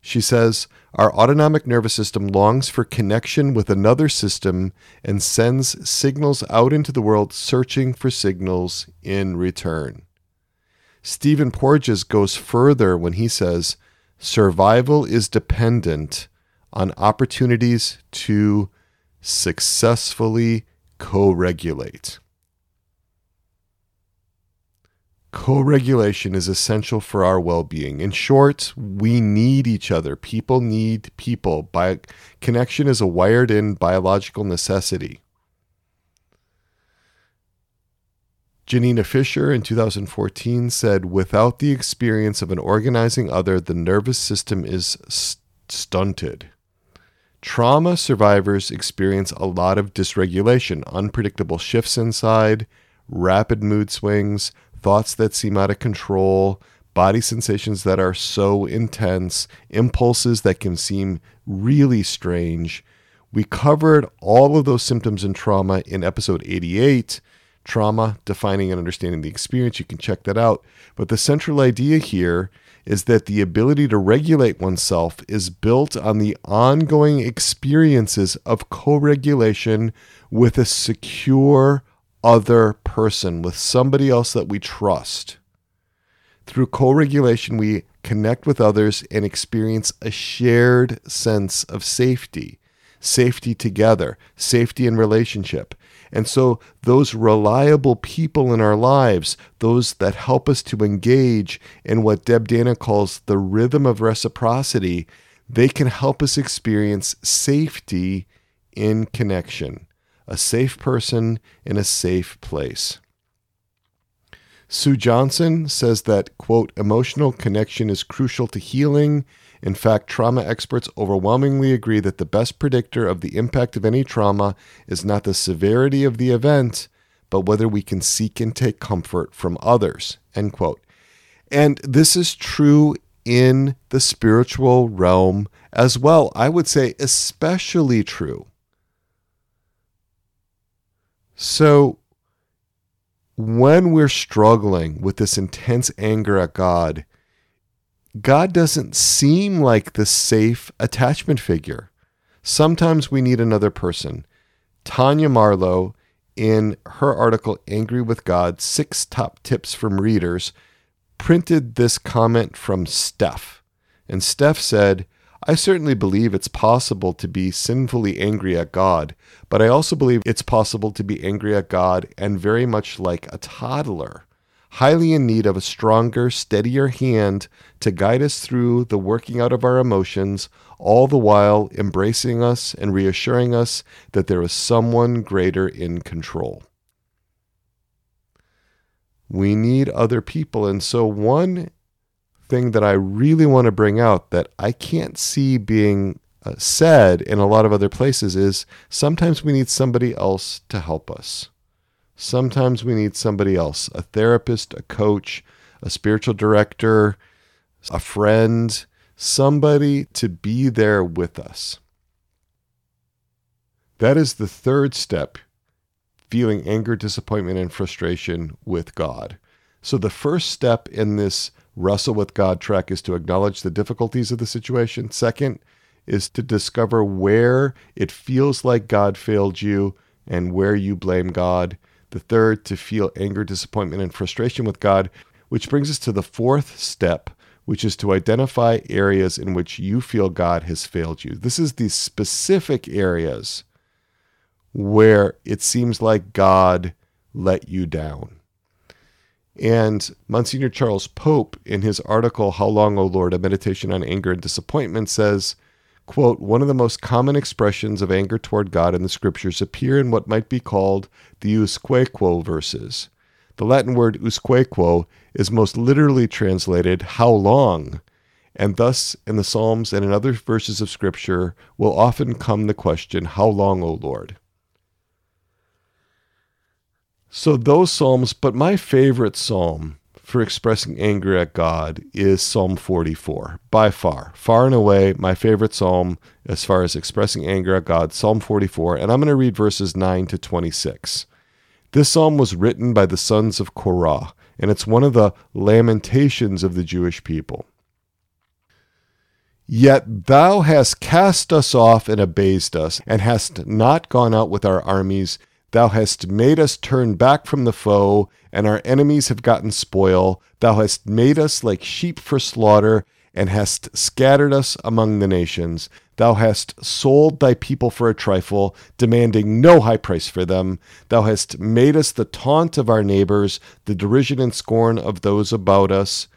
She says, Our autonomic nervous system longs for connection with another system and sends signals out into the world searching for signals in return. Stephen Porges goes further when he says, Survival is dependent on opportunities to successfully co regulate. Co regulation is essential for our well being. In short, we need each other. People need people. Bi- connection is a wired in biological necessity. Janina Fisher in 2014 said, Without the experience of an organizing other, the nervous system is st- stunted. Trauma survivors experience a lot of dysregulation, unpredictable shifts inside, rapid mood swings, thoughts that seem out of control, body sensations that are so intense, impulses that can seem really strange. We covered all of those symptoms and trauma in episode 88 Trauma, Defining and Understanding the Experience. You can check that out. But the central idea here is that the ability to regulate oneself is built on the ongoing experiences of co regulation with a secure, other person, with somebody else that we trust. Through co regulation, we connect with others and experience a shared sense of safety, safety together, safety in relationship. And so, those reliable people in our lives, those that help us to engage in what Deb Dana calls the rhythm of reciprocity, they can help us experience safety in connection a safe person in a safe place. Sue Johnson says that, quote, emotional connection is crucial to healing. In fact, trauma experts overwhelmingly agree that the best predictor of the impact of any trauma is not the severity of the event, but whether we can seek and take comfort from others, end quote. And this is true in the spiritual realm as well. I would say, especially true so, when we're struggling with this intense anger at God, God doesn't seem like the safe attachment figure. Sometimes we need another person. Tanya Marlow, in her article Angry with God Six Top Tips from Readers, printed this comment from Steph. And Steph said, I certainly believe it's possible to be sinfully angry at God, but I also believe it's possible to be angry at God and very much like a toddler, highly in need of a stronger, steadier hand to guide us through the working out of our emotions, all the while embracing us and reassuring us that there is someone greater in control. We need other people. And so, one thing that I really want to bring out that I can't see being uh, said in a lot of other places is sometimes we need somebody else to help us. Sometimes we need somebody else a therapist, a coach, a spiritual director, a friend, somebody to be there with us. That is the third step feeling anger, disappointment, and frustration with God. So, the first step in this wrestle with God trek is to acknowledge the difficulties of the situation. Second is to discover where it feels like God failed you and where you blame God. The third, to feel anger, disappointment, and frustration with God, which brings us to the fourth step, which is to identify areas in which you feel God has failed you. This is the specific areas where it seems like God let you down. And Monsignor Charles Pope, in his article, How Long, O Lord, a meditation on anger and disappointment, says, quote, one of the most common expressions of anger toward God in the scriptures appear in what might be called the usquequo verses. The Latin word usquequo is most literally translated, how long? And thus, in the Psalms and in other verses of Scripture, will often come the question, How long, O Lord? So, those Psalms, but my favorite Psalm for expressing anger at God is Psalm 44. By far, far and away, my favorite Psalm as far as expressing anger at God, Psalm 44. And I'm going to read verses 9 to 26. This psalm was written by the sons of Korah, and it's one of the lamentations of the Jewish people. Yet thou hast cast us off and abased us, and hast not gone out with our armies. Thou hast made us turn back from the foe, and our enemies have gotten spoil. Thou hast made us like sheep for slaughter, and hast scattered us among the nations. Thou hast sold thy people for a trifle, demanding no high price for them. Thou hast made us the taunt of our neighbors, the derision and scorn of those about us.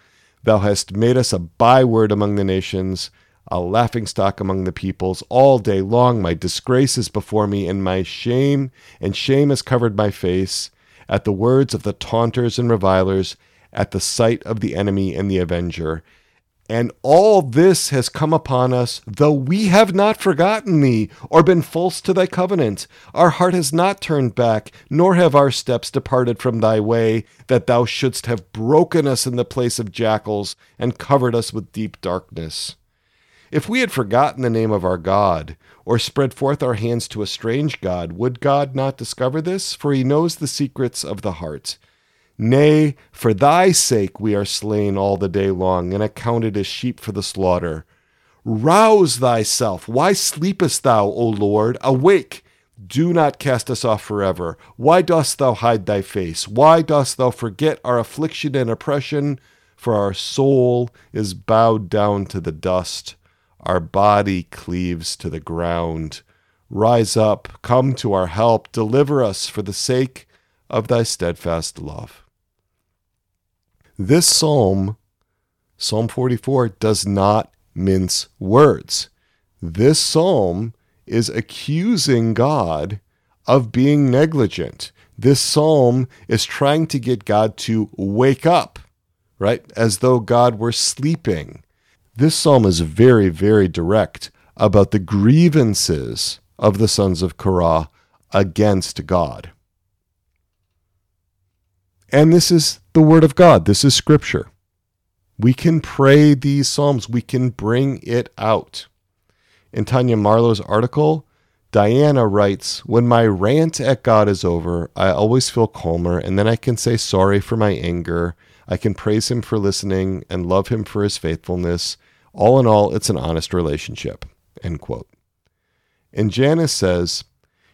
Thou hast made us a byword among the nations, a laughingstock among the peoples. All day long my disgrace is before me, and my shame, and shame has covered my face, at the words of the taunters and revilers, at the sight of the enemy and the avenger. And all this has come upon us, though we have not forgotten thee, or been false to thy covenant. Our heart has not turned back, nor have our steps departed from thy way, that thou shouldst have broken us in the place of jackals, and covered us with deep darkness. If we had forgotten the name of our God, or spread forth our hands to a strange God, would God not discover this? For he knows the secrets of the heart. Nay, for thy sake we are slain all the day long, and accounted as sheep for the slaughter. Rouse thyself. Why sleepest thou, O Lord? Awake. Do not cast us off forever. Why dost thou hide thy face? Why dost thou forget our affliction and oppression? For our soul is bowed down to the dust, our body cleaves to the ground. Rise up, come to our help, deliver us for the sake of thy steadfast love. This psalm, Psalm 44, does not mince words. This psalm is accusing God of being negligent. This psalm is trying to get God to wake up, right? As though God were sleeping. This psalm is very, very direct about the grievances of the sons of Korah against God. And this is the Word of God. This is Scripture. We can pray these Psalms, we can bring it out. In Tanya Marlow's article, Diana writes When my rant at God is over, I always feel calmer, and then I can say sorry for my anger. I can praise Him for listening and love Him for His faithfulness. All in all, it's an honest relationship. End quote. And Janice says,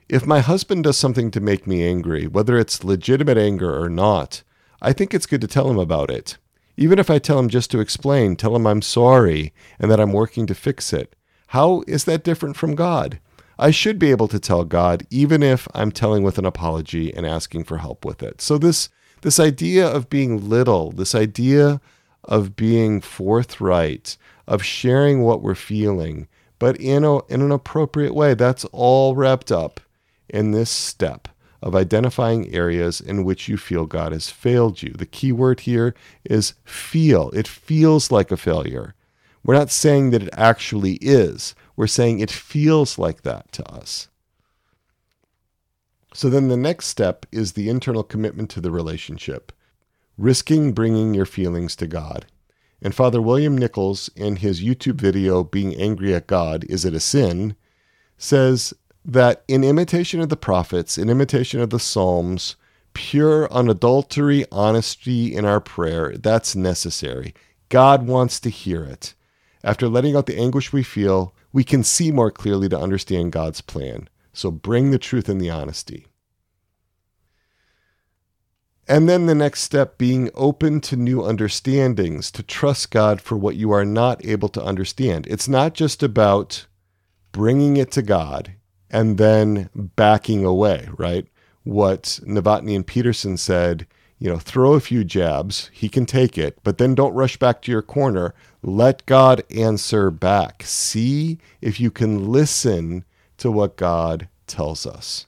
If my husband does something to make me angry, whether it's legitimate anger or not, I think it's good to tell him about it. Even if I tell him just to explain, tell him I'm sorry and that I'm working to fix it. How is that different from God? I should be able to tell God even if I'm telling with an apology and asking for help with it. So this this idea of being little, this idea of being forthright, of sharing what we're feeling, but in a, in an appropriate way, that's all wrapped up in this step of identifying areas in which you feel God has failed you. The key word here is feel. It feels like a failure. We're not saying that it actually is, we're saying it feels like that to us. So then the next step is the internal commitment to the relationship, risking bringing your feelings to God. And Father William Nichols, in his YouTube video, Being Angry at God, Is It a Sin? says that in imitation of the prophets, in imitation of the Psalms, pure, unadulterated honesty in our prayer, that's necessary. God wants to hear it. After letting out the anguish we feel, we can see more clearly to understand God's plan. So bring the truth and the honesty. And then the next step being open to new understandings, to trust God for what you are not able to understand. It's not just about bringing it to God and then backing away, right? What Novotni and Petersen said, you know, throw a few jabs, he can take it, but then don't rush back to your corner. Let God answer back. See if you can listen to what God tells us.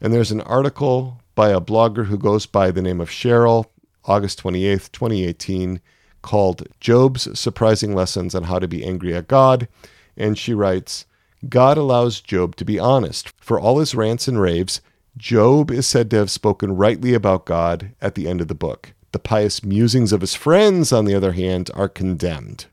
And there's an article by a blogger who goes by the name of Cheryl, August 28th, 2018, called Job's Surprising Lessons on How to Be Angry at God. And she writes God allows Job to be honest. For all his rants and raves, Job is said to have spoken rightly about God at the end of the book. The pious musings of his friends, on the other hand, are condemned.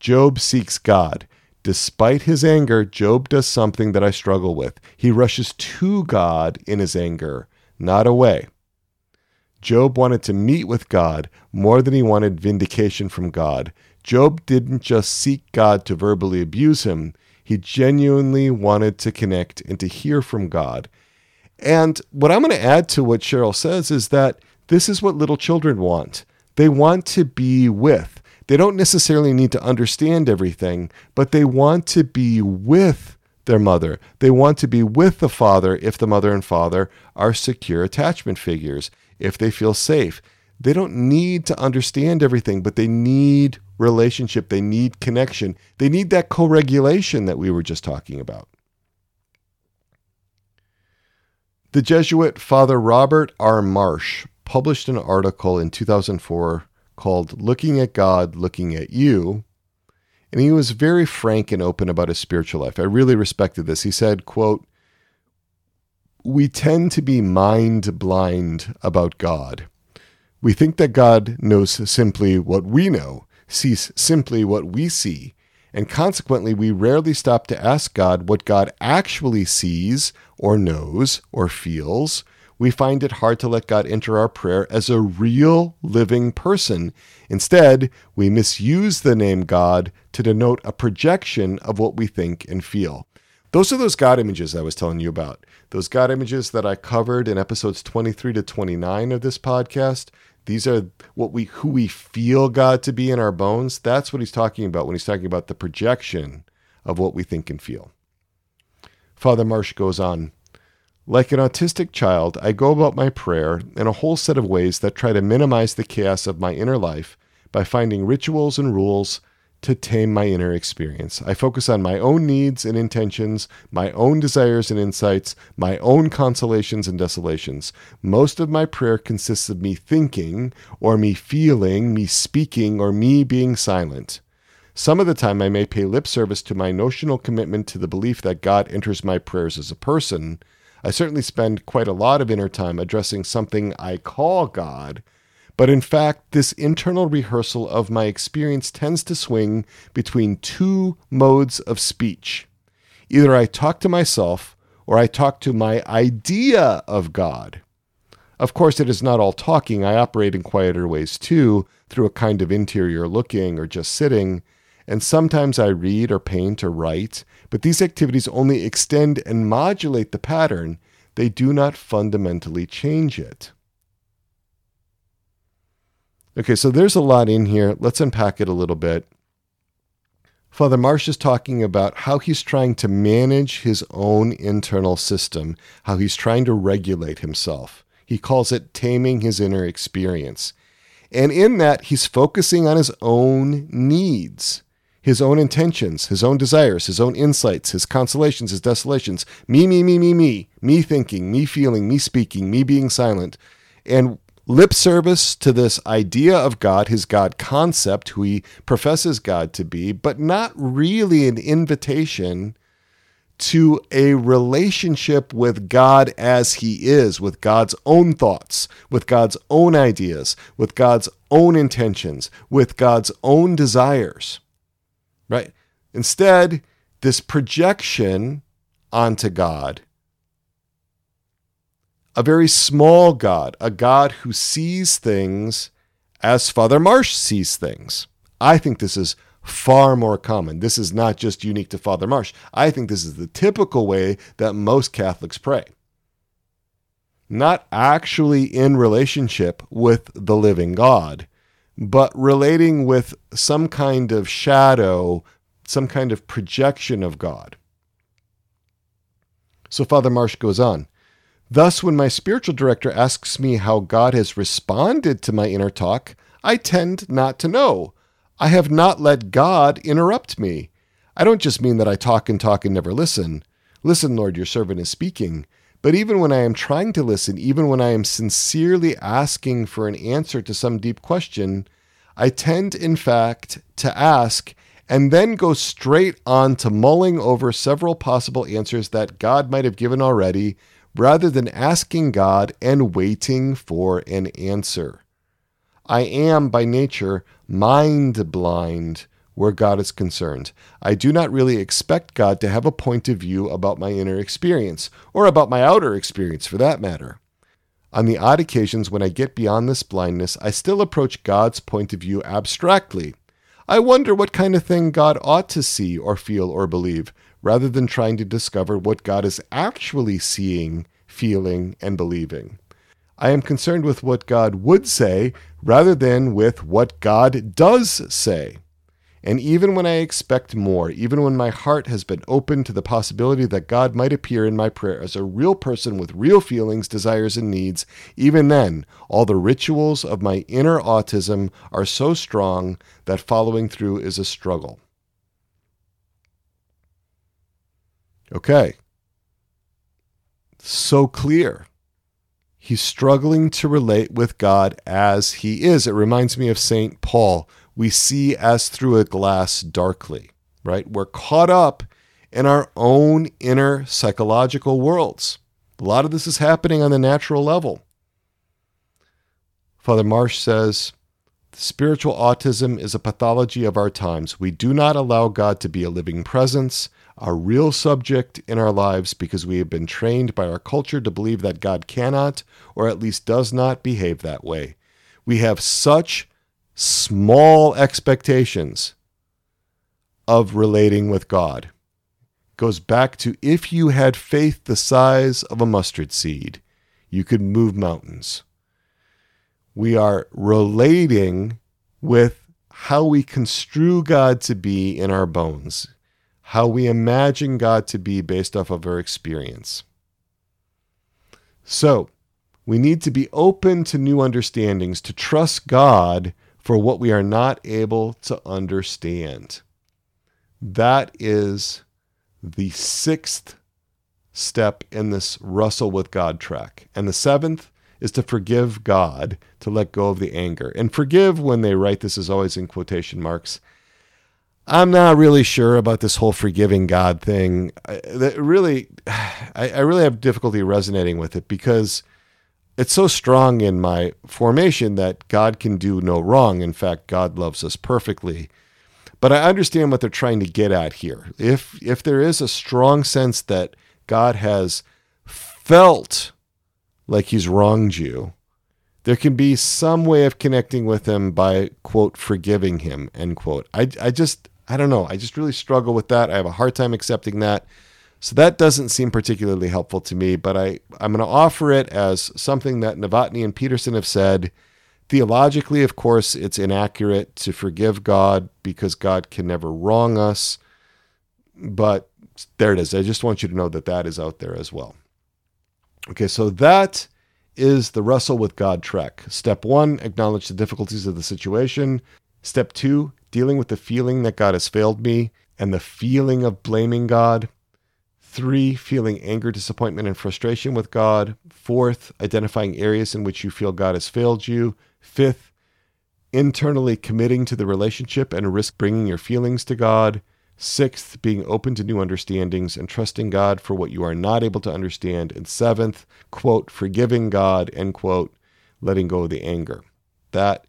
Job seeks God. Despite his anger, Job does something that I struggle with. He rushes to God in his anger not away. Job wanted to meet with God more than he wanted vindication from God. Job didn't just seek God to verbally abuse him, he genuinely wanted to connect and to hear from God. And what I'm going to add to what Cheryl says is that this is what little children want. They want to be with. They don't necessarily need to understand everything, but they want to be with their mother. They want to be with the father if the mother and father are secure attachment figures, if they feel safe. They don't need to understand everything, but they need relationship. They need connection. They need that co regulation that we were just talking about. The Jesuit Father Robert R. Marsh published an article in 2004 called Looking at God, Looking at You, and he was very frank and open about his spiritual life. I really respected this. He said, quote, "We tend to be mind blind about God. We think that God knows simply what we know, sees simply what we see, and consequently we rarely stop to ask God what God actually sees or knows or feels." we find it hard to let God enter our prayer as a real living person. Instead, we misuse the name God to denote a projection of what we think and feel. Those are those God images I was telling you about. Those God images that I covered in episodes 23 to 29 of this podcast. These are what we who we feel God to be in our bones. That's what he's talking about when he's talking about the projection of what we think and feel. Father Marsh goes on like an autistic child, I go about my prayer in a whole set of ways that try to minimize the chaos of my inner life by finding rituals and rules to tame my inner experience. I focus on my own needs and intentions, my own desires and insights, my own consolations and desolations. Most of my prayer consists of me thinking, or me feeling, me speaking, or me being silent. Some of the time I may pay lip service to my notional commitment to the belief that God enters my prayers as a person I certainly spend quite a lot of inner time addressing something I call God, but in fact, this internal rehearsal of my experience tends to swing between two modes of speech. Either I talk to myself or I talk to my idea of God. Of course, it is not all talking. I operate in quieter ways too, through a kind of interior looking or just sitting. And sometimes I read or paint or write, but these activities only extend and modulate the pattern, they do not fundamentally change it. Okay, so there's a lot in here. Let's unpack it a little bit. Father Marsh is talking about how he's trying to manage his own internal system, how he's trying to regulate himself. He calls it taming his inner experience. And in that, he's focusing on his own needs his own intentions, his own desires, his own insights, his consolations, his desolations. Me, me, me, me, me. Me thinking, me feeling, me speaking, me being silent. And lip service to this idea of God, his God concept, who he professes God to be, but not really an invitation to a relationship with God as he is, with God's own thoughts, with God's own ideas, with God's own intentions, with God's own desires right? Instead, this projection onto God, a very small God, a God who sees things as Father Marsh sees things. I think this is far more common. This is not just unique to Father Marsh. I think this is the typical way that most Catholics pray. Not actually in relationship with the living God, but relating with some kind of shadow, some kind of projection of God. So Father Marsh goes on. Thus, when my spiritual director asks me how God has responded to my inner talk, I tend not to know. I have not let God interrupt me. I don't just mean that I talk and talk and never listen. Listen, Lord, your servant is speaking. But even when I am trying to listen, even when I am sincerely asking for an answer to some deep question, I tend, in fact, to ask and then go straight on to mulling over several possible answers that God might have given already, rather than asking God and waiting for an answer. I am, by nature, mind blind where God is concerned. I do not really expect God to have a point of view about my inner experience, or about my outer experience for that matter. On the odd occasions when I get beyond this blindness, I still approach God's point of view abstractly. I wonder what kind of thing God ought to see or feel or believe, rather than trying to discover what God is actually seeing, feeling, and believing. I am concerned with what God would say rather than with what God does say. And even when I expect more, even when my heart has been open to the possibility that God might appear in my prayer as a real person with real feelings, desires, and needs, even then, all the rituals of my inner autism are so strong that following through is a struggle. Okay. So clear. He's struggling to relate with God as he is. It reminds me of St. Paul we see as through a glass darkly, right? We're caught up in our own inner psychological worlds. A lot of this is happening on the natural level. Father Marsh says, Spiritual autism is a pathology of our times. We do not allow God to be a living presence, a real subject in our lives, because we have been trained by our culture to believe that God cannot, or at least does not, behave that way. We have such small expectations of relating with God. Goes back to if you had faith the size of a mustard seed, you could move mountains. We are relating with how we construe God to be in our bones, how we imagine God to be based off of our experience. So, we need to be open to new understandings, to trust God for what we are not able to understand. That is the sixth step in this wrestle with God track. And the seventh is to forgive God, to let go of the anger. And forgive, when they write this, is always in quotation marks. I'm not really sure about this whole forgiving God thing. I, really, I, I really have difficulty resonating with it because it's so strong in my formation that God can do no wrong. In fact, God loves us perfectly. But I understand what they're trying to get at here. If if there is a strong sense that God has felt like he's wronged you, there can be some way of connecting with him by quote forgiving him end quote. I I just I don't know. I just really struggle with that. I have a hard time accepting that. So that doesn't seem particularly helpful to me, but I, I'm going to offer it as something that Novotni and Petersen have said. Theologically, of course, it's inaccurate to forgive God because God can never wrong us. But there it is. I just want you to know that that is out there as well. Okay, so that is the wrestle with God trek. Step one, acknowledge the difficulties of the situation. Step two, dealing with the feeling that God has failed me and the feeling of blaming God. Three, feeling anger, disappointment, and frustration with God. Fourth, identifying areas in which you feel God has failed you. Fifth, internally committing to the relationship and risk bringing your feelings to God. Sixth, being open to new understandings and trusting God for what you are not able to understand. And seventh, quote, forgiving God, end quote, letting go of the anger. That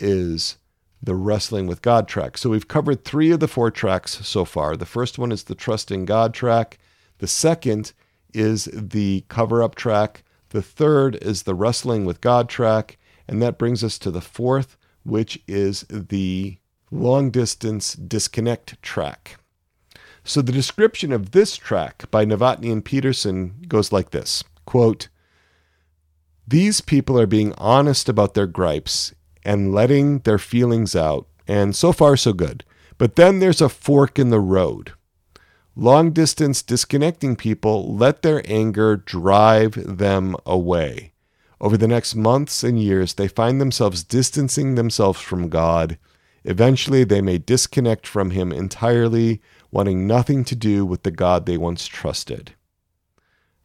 is the wrestling with God track. So we've covered three of the four tracks so far. The first one is the trusting God track. The second is the cover up track. The third is the wrestling with God track. And that brings us to the fourth, which is the long distance disconnect track. So the description of this track by Novotni and Petersen goes like this quote, These people are being honest about their gripes and letting their feelings out, and so far so good. But then there's a fork in the road. Long distance disconnecting people let their anger drive them away. Over the next months and years, they find themselves distancing themselves from God. Eventually, they may disconnect from Him entirely, wanting nothing to do with the God they once trusted.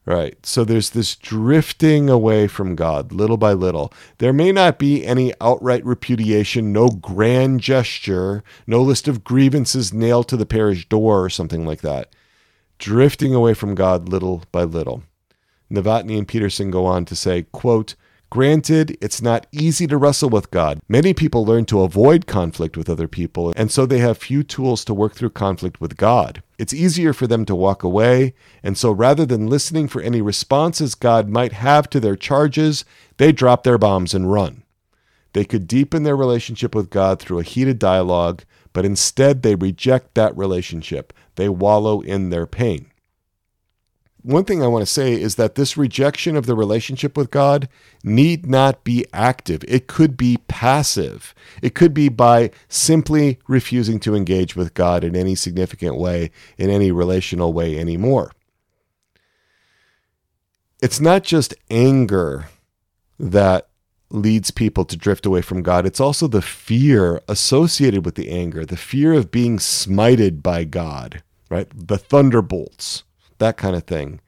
Right. So there's this drifting away from God little by little. There may not be any outright repudiation, no grand gesture, no list of grievances nailed to the parish door or something like that. Drifting away from God little by little. Novotni and Petersen go on to say, quote, Granted, it's not easy to wrestle with God. Many people learn to avoid conflict with other people, and so they have few tools to work through conflict with God. It's easier for them to walk away, and so rather than listening for any responses God might have to their charges, they drop their bombs and run. They could deepen their relationship with God through a heated dialogue, but instead they reject that relationship. They wallow in their pain one thing I want to say is that this rejection of the relationship with God need not be active. It could be passive. It could be by simply refusing to engage with God in any significant way, in any relational way anymore. It's not just anger that leads people to drift away from God, it's also the fear associated with the anger, the fear of being smited by God, right? The thunderbolts that kind of thing.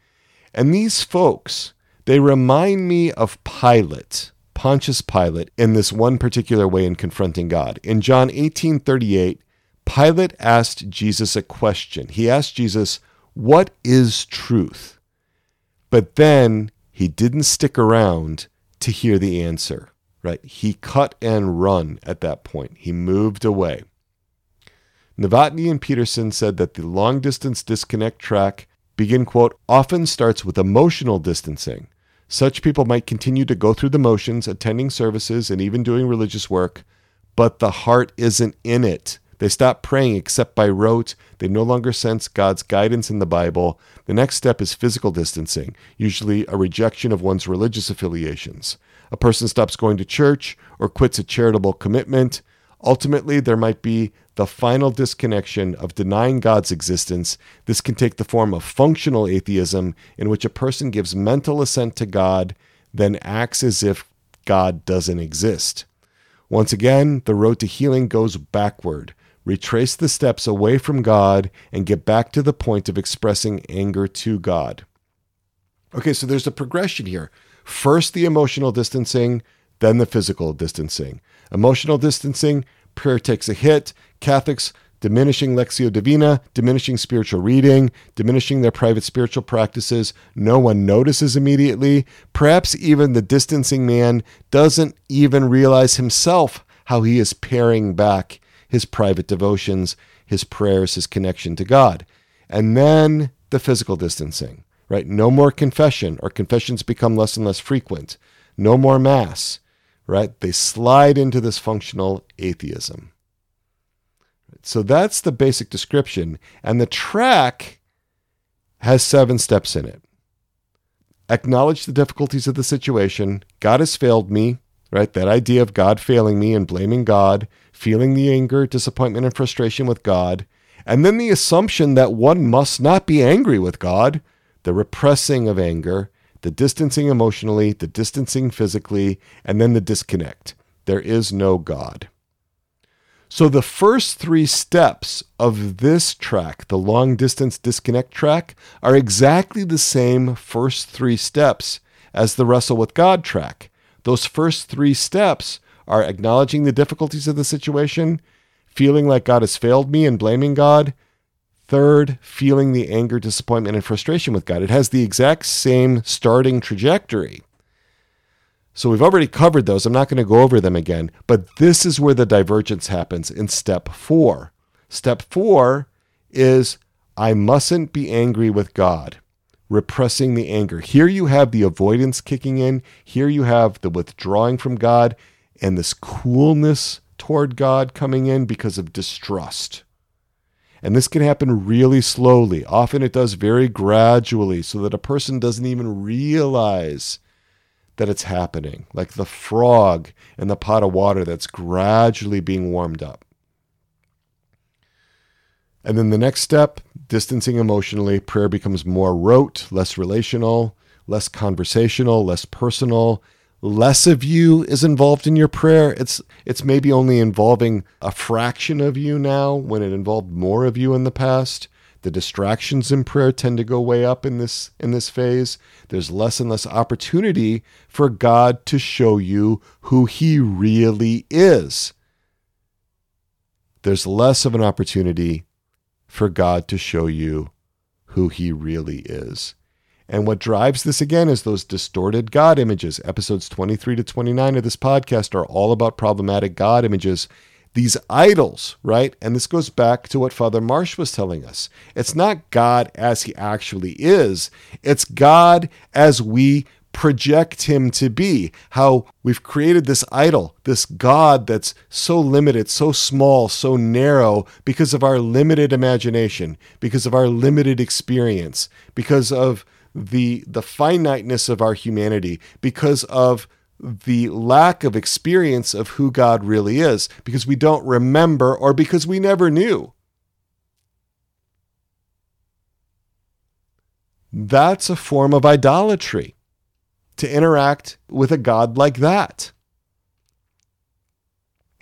And these folks, they remind me of Pilate, Pontius Pilate, in this one particular way in confronting God. In John 18:38, Pilate asked Jesus a question. He asked Jesus, "What is truth?" But then he didn't stick around to hear the answer, right? He cut and run at that point. He moved away. Novotni and Petersen said that the long distance disconnect track begin quote often starts with emotional distancing. Such people might continue to go through the motions, attending services and even doing religious work, but the heart isn't in it. They stop praying except by rote. They no longer sense God's guidance in the Bible. The next step is physical distancing, usually a rejection of one's religious affiliations. A person stops going to church or quits a charitable commitment. Ultimately, there might be the final disconnection of denying God's existence. This can take the form of functional atheism, in which a person gives mental assent to God, then acts as if God doesn't exist. Once again, the road to healing goes backward. Retrace the steps away from God and get back to the point of expressing anger to God. Okay, so there's a progression here. First, the emotional distancing, then the physical distancing. Emotional distancing, prayer takes a hit. Catholics diminishing Lectio Divina, diminishing spiritual reading, diminishing their private spiritual practices. No one notices immediately. Perhaps even the distancing man doesn't even realize himself how he is paring back his private devotions, his prayers, his connection to God. And then the physical distancing, right? No more confession, or confessions become less and less frequent. No more Mass right? They slide into this functional atheism. So that's the basic description. And the track has seven steps in it. Acknowledge the difficulties of the situation. God has failed me, right? That idea of God failing me and blaming God, feeling the anger, disappointment, and frustration with God. And then the assumption that one must not be angry with God, the repressing of anger, the distancing emotionally, the distancing physically, and then the disconnect. There is no God. So the first three steps of this track, the long distance disconnect track, are exactly the same first three steps as the wrestle with God track. Those first three steps are acknowledging the difficulties of the situation, feeling like God has failed me and blaming God, Third, feeling the anger, disappointment, and frustration with God. It has the exact same starting trajectory. So we've already covered those. I'm not going to go over them again, but this is where the divergence happens in step four. Step four is I mustn't be angry with God, repressing the anger. Here you have the avoidance kicking in. Here you have the withdrawing from God and this coolness toward God coming in because of distrust. And this can happen really slowly. Often it does very gradually so that a person doesn't even realize that it's happening, like the frog in the pot of water that's gradually being warmed up. And then the next step, distancing emotionally, prayer becomes more rote, less relational, less conversational, less personal, less of you is involved in your prayer. It's it's maybe only involving a fraction of you now when it involved more of you in the past. The distractions in prayer tend to go way up in this in this phase. There's less and less opportunity for God to show you who he really is. There's less of an opportunity for God to show you who he really is. And what drives this again is those distorted God images. Episodes 23 to 29 of this podcast are all about problematic God images. These idols, right? And this goes back to what Father Marsh was telling us. It's not God as he actually is, it's God as we project him to be. How we've created this idol, this God that's so limited, so small, so narrow because of our limited imagination, because of our limited experience, because of the the finiteness of our humanity because of the lack of experience of who God really is because we don't remember or because we never knew. That's a form of idolatry to interact with a God like that.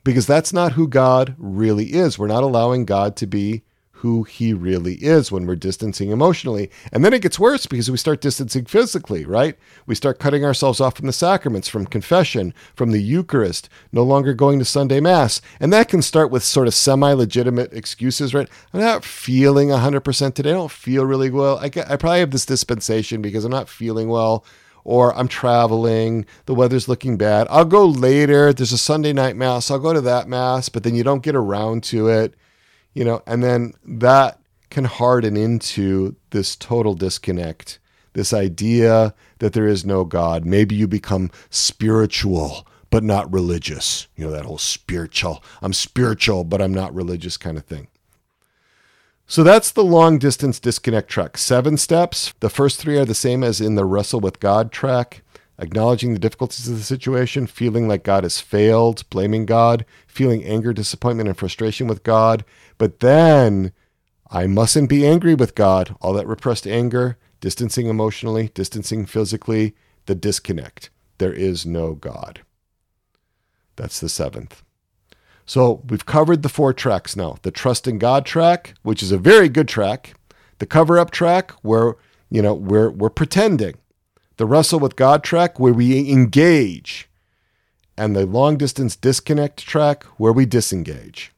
Because that's not who God really is. We're not allowing God to be who he really is when we're distancing emotionally. And then it gets worse because we start distancing physically, right? We start cutting ourselves off from the sacraments, from confession, from the Eucharist, no longer going to Sunday Mass. And that can start with sort of semi legitimate excuses, right? I'm not feeling 100% today. I don't feel really well. I, I probably have this dispensation because I'm not feeling well or I'm traveling, the weather's looking bad. I'll go later. There's a Sunday night mass. I'll go to that mass, but then you don't get around to it you know, and then that can harden into this total disconnect, this idea that there is no God. Maybe you become spiritual, but not religious. You know, that whole spiritual, I'm spiritual, but I'm not religious kind of thing. So that's the long distance disconnect track. Seven steps. The first three are the same as in the wrestle with God track acknowledging the difficulties of the situation, feeling like God has failed, blaming God, feeling anger, disappointment, and frustration with God. But then I mustn't be angry with God. All that repressed anger, distancing emotionally, distancing physically, the disconnect. There is no God. That's the seventh. So we've covered the four tracks now the trust in God track, which is a very good track, the cover up track, where you know we're we're pretending the wrestle with God track where we engage, and the long distance disconnect track where we disengage.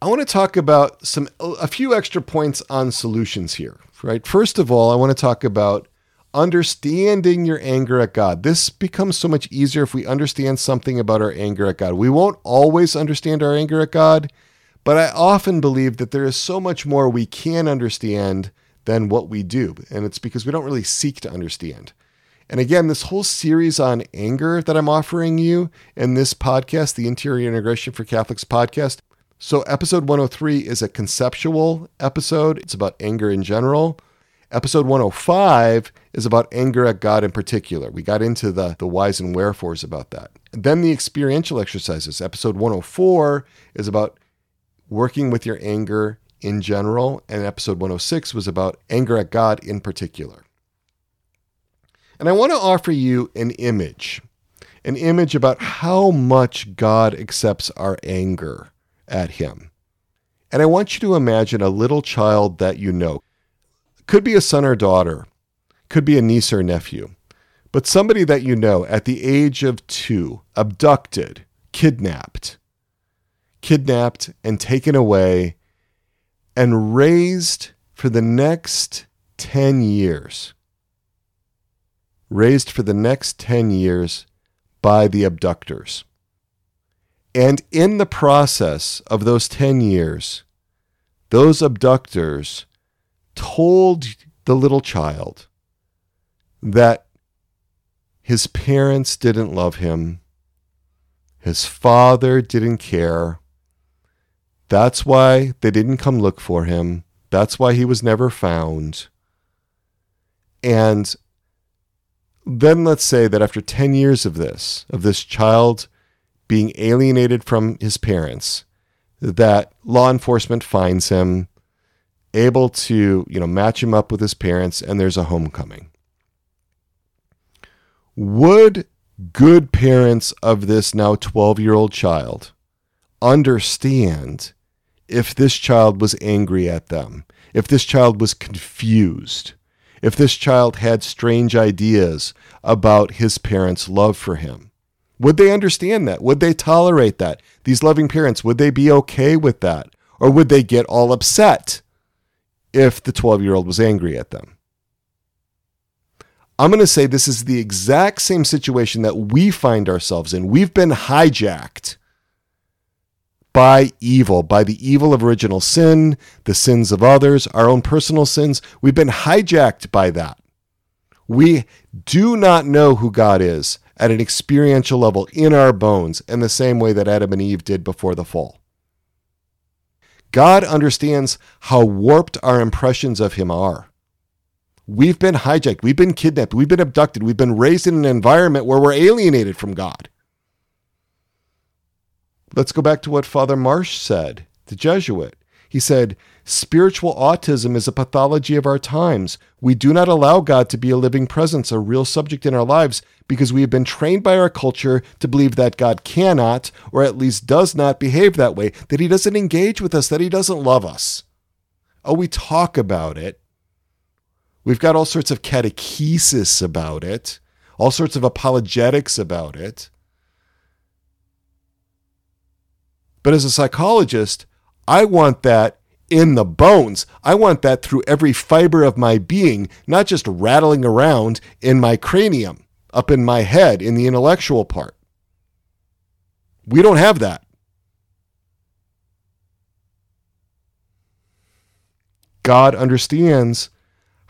I want to talk about some a few extra points on solutions here, right? First of all, I want to talk about understanding your anger at God. This becomes so much easier if we understand something about our anger at God. We won't always understand our anger at God, but I often believe that there is so much more we can understand than what we do. And it's because we don't really seek to understand. And again, this whole series on anger that I'm offering you in this podcast, the Interior Integration for Catholics podcast. So, episode 103 is a conceptual episode, it's about anger in general. Episode 105 is about anger at God in particular. We got into the, the whys and wherefores about that. Then the experiential exercises. Episode 104 is about working with your anger in general, and episode 106 was about anger at God in particular. And I want to offer you an image, an image about how much God accepts our anger at Him. And I want you to imagine a little child that you know. Could be a son or daughter, could be a niece or nephew, but somebody that you know at the age of two, abducted, kidnapped, kidnapped and taken away and raised for the next 10 years. Raised for the next 10 years by the abductors. And in the process of those 10 years, those abductors told the little child that his parents didn't love him His father didn't care. That's why they didn't come look for him. That's why he was never found. And then let's say that after 10 years of this, of this child being alienated from his parents, that law enforcement finds him able to, you know, match him up with his parents and there's a homecoming. Would good parents of this now 12-year-old child understand if this child was angry at them, if this child was confused, if this child had strange ideas about his parents' love for him. Would they understand that? Would they tolerate that? These loving parents, would they be okay with that? Or would they get all upset if the 12 year old was angry at them? I'm going to say this is the exact same situation that we find ourselves in. We've been hijacked by evil, by the evil of original sin, the sins of others, our own personal sins. We've been hijacked by that. We do not know who God is at an experiential level in our bones in the same way that Adam and Eve did before the fall. God understands how warped our impressions of Him are. We've been hijacked, we've been kidnapped, we've been abducted, we've been raised in an environment where we're alienated from God. Let's go back to what Father Marsh said, the Jesuit. He said, Spiritual autism is a pathology of our times. We do not allow God to be a living presence, a real subject in our lives, because we have been trained by our culture to believe that God cannot, or at least does not, behave that way, that He doesn't engage with us, that He doesn't love us. Oh, we talk about it. We've got all sorts of catechesis about it, all sorts of apologetics about it. But as a psychologist, I want that in the bones. I want that through every fiber of my being, not just rattling around in my cranium, up in my head, in the intellectual part. We don't have that. God understands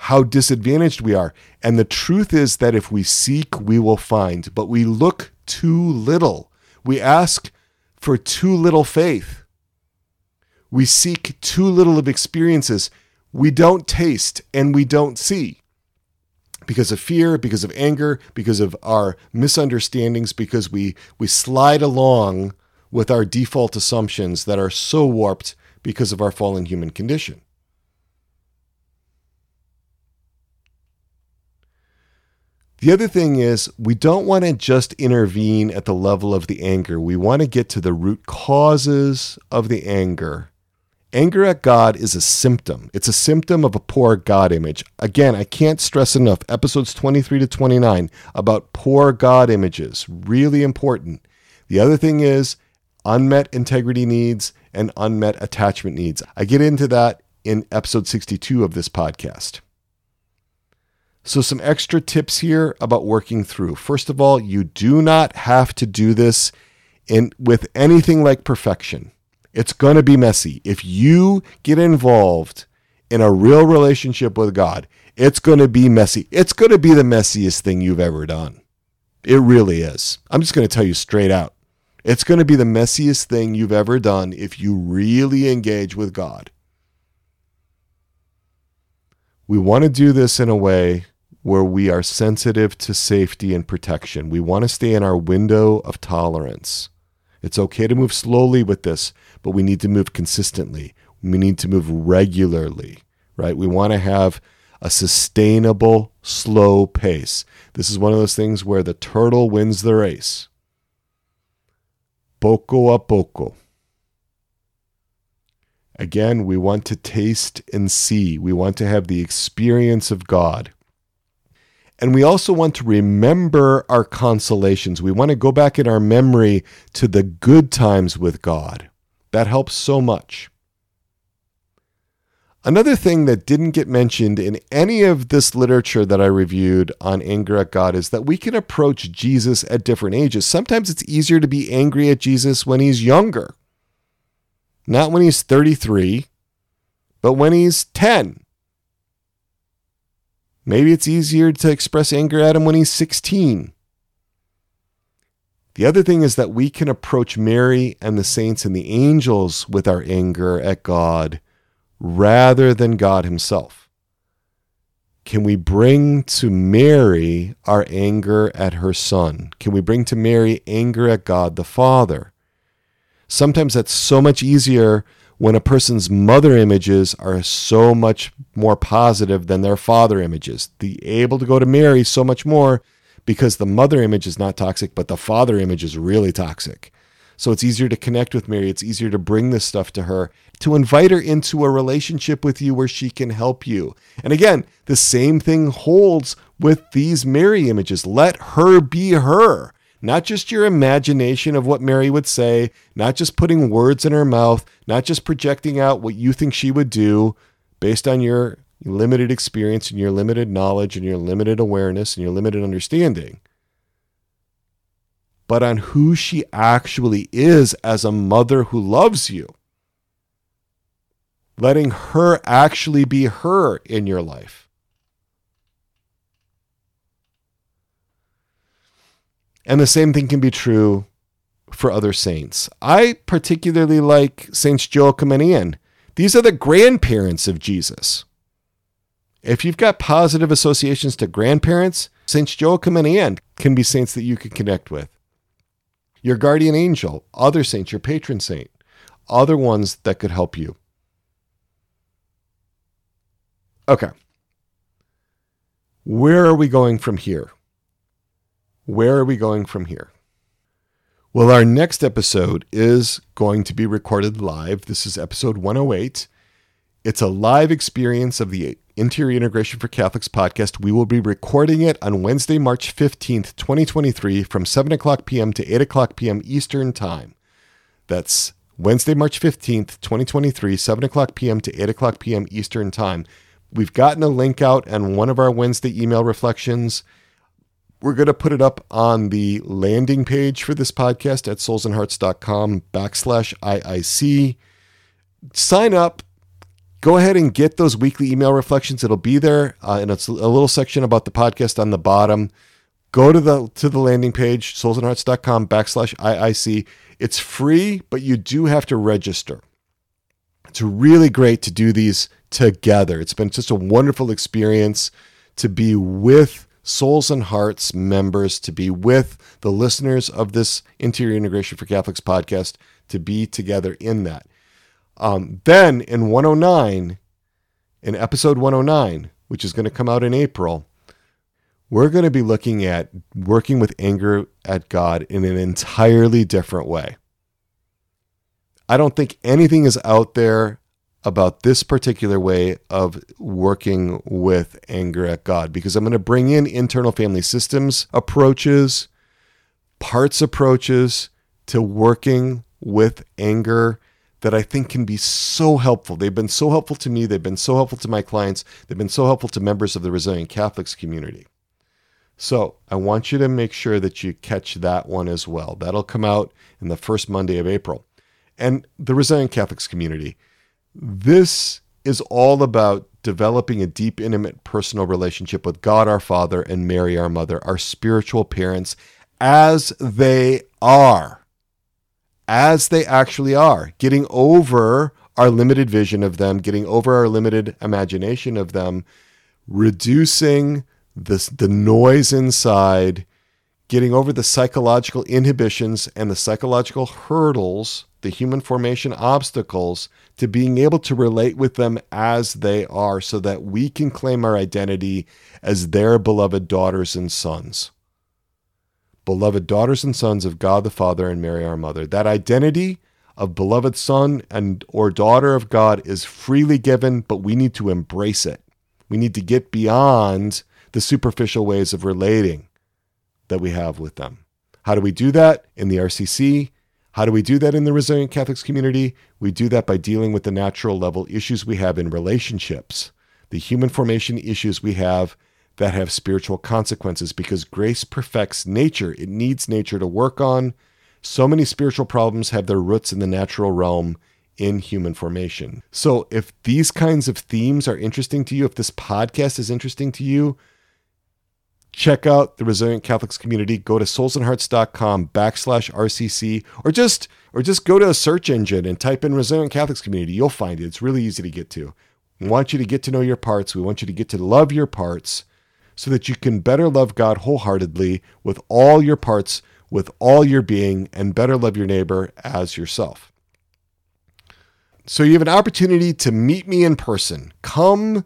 how disadvantaged we are. And the truth is that if we seek, we will find, but we look too little. We ask for too little faith. We seek too little of experiences we don't taste and we don't see because of fear, because of anger, because of our misunderstandings, because we, we slide along with our default assumptions that are so warped because of our fallen human condition. The other thing is, we don't want to just intervene at the level of the anger. We want to get to the root causes of the anger. Anger at God is a symptom. It's a symptom of a poor God image. Again, I can't stress enough episodes 23 to 29 about poor God images. Really important. The other thing is unmet integrity needs and unmet attachment needs. I get into that in episode 62 of this podcast. So, some extra tips here about working through. First of all, you do not have to do this in, with anything like perfection. It's going to be messy. If you get involved in a real relationship with God, it's going to be messy. It's going to be the messiest thing you've ever done. It really is. I'm just going to tell you straight out. It's going to be the messiest thing you've ever done if you really engage with God. We want to do this in a way where we are sensitive to safety and protection. We want to stay in our window of tolerance. It's okay to move slowly with this, but we need to move consistently. We need to move regularly, right? We want to have a sustainable, slow pace. This is one of those things where the turtle wins the race. Poco a poco. Again, we want to taste and see. We want to have the experience of God. And we also want to remember our consolations. We want to go back in our memory to the good times with God. That helps so much. Another thing that didn't get mentioned in any of this literature that I reviewed on anger at God is that we can approach Jesus at different ages. Sometimes it's easier to be angry at Jesus when he's younger, not when he's 33, but when he's 10 Maybe it's easier to express anger at him when he's 16. The other thing is that we can approach Mary and the saints and the angels with our anger at God rather than God Himself. Can we bring to Mary our anger at her Son? Can we bring to Mary anger at God the Father? Sometimes that's so much easier when a person's mother images are so much more positive than their father images. The able to go to Mary so much more because the mother image is not toxic, but the father image is really toxic. So it's easier to connect with Mary. It's easier to bring this stuff to her, to invite her into a relationship with you where she can help you. And again, the same thing holds with these Mary images. Let her be her, not just your imagination of what Mary would say, not just putting words in her mouth, not just projecting out what you think she would do based on your limited experience and your limited knowledge and your limited awareness and your limited understanding, but on who she actually is as a mother who loves you. Letting her actually be her in your life. And the same thing can be true for other saints. I particularly like Saints Joachim and Anne. These are the grandparents of Jesus. If you've got positive associations to grandparents, Saints Joachim and Anne can be saints that you can connect with. Your guardian angel, other saints, your patron saint, other ones that could help you. Okay. Where are we going from here? Where are we going from here? Well, our next episode is going to be recorded live. This is episode 108. It's a live experience of the Interior Integration for Catholics podcast. We will be recording it on Wednesday, March 15th, 2023, from 7 o'clock p.m. to 8 o'clock p.m. Eastern Time. That's Wednesday, March 15th, 2023, 7 o'clock p.m. to 8 o'clock p.m. Eastern Time. We've gotten a link out on one of our Wednesday email reflections. We're going to put it up on the landing page for this podcast at soulsandhearts.com backslash IIC. Sign up, go ahead and get those weekly email reflections. It'll be there, uh, and it's a little section about the podcast on the bottom. Go to the to the landing page, soulsandhearts.com backslash IIC. It's free, but you do have to register. It's really great to do these together. It's been just a wonderful experience to be with Souls and Hearts members, to be with the listeners of this Interior Integration for Catholics podcast, to be together in that. Um, then in 109, in episode 109, which is going to come out in April, we're going to be looking at working with anger at God in an entirely different way. I don't think anything is out there about this particular way of working with anger at God because I'm going to bring in internal family systems approaches, parts approaches to working with anger that I think can be so helpful. They've been so helpful to me. They've been so helpful to my clients. They've been so helpful to members of the Resilient Catholics community. So I want you to make sure that you catch that one as well. That'll come out in the first Monday of April. And the Resilient Catholics community, this is all about developing a deep, intimate, personal relationship with God our Father and Mary our Mother, our spiritual parents, as they are as they actually are, getting over our limited vision of them, getting over our limited imagination of them, reducing this, the noise inside, getting over the psychological inhibitions and the psychological hurdles, the human formation obstacles to being able to relate with them as they are so that we can claim our identity as their beloved daughters and sons beloved daughters and sons of God the Father and Mary our mother. That identity of beloved son and or daughter of God is freely given, but we need to embrace it. We need to get beyond the superficial ways of relating that we have with them. How do we do that in the RCC? How do we do that in the resilient Catholics community? We do that by dealing with the natural level issues we have in relationships, the human formation issues we have that have spiritual consequences because grace perfects nature. It needs nature to work on. So many spiritual problems have their roots in the natural realm in human formation. So, if these kinds of themes are interesting to you, if this podcast is interesting to you, check out the Resilient Catholics community. Go to soulsandhearts.com backslash RCC or just or just go to a search engine and type in Resilient Catholics community. You'll find it. It's really easy to get to. We want you to get to know your parts. We want you to get to love your parts so that you can better love God wholeheartedly with all your parts, with all your being, and better love your neighbor as yourself. So you have an opportunity to meet me in person. Come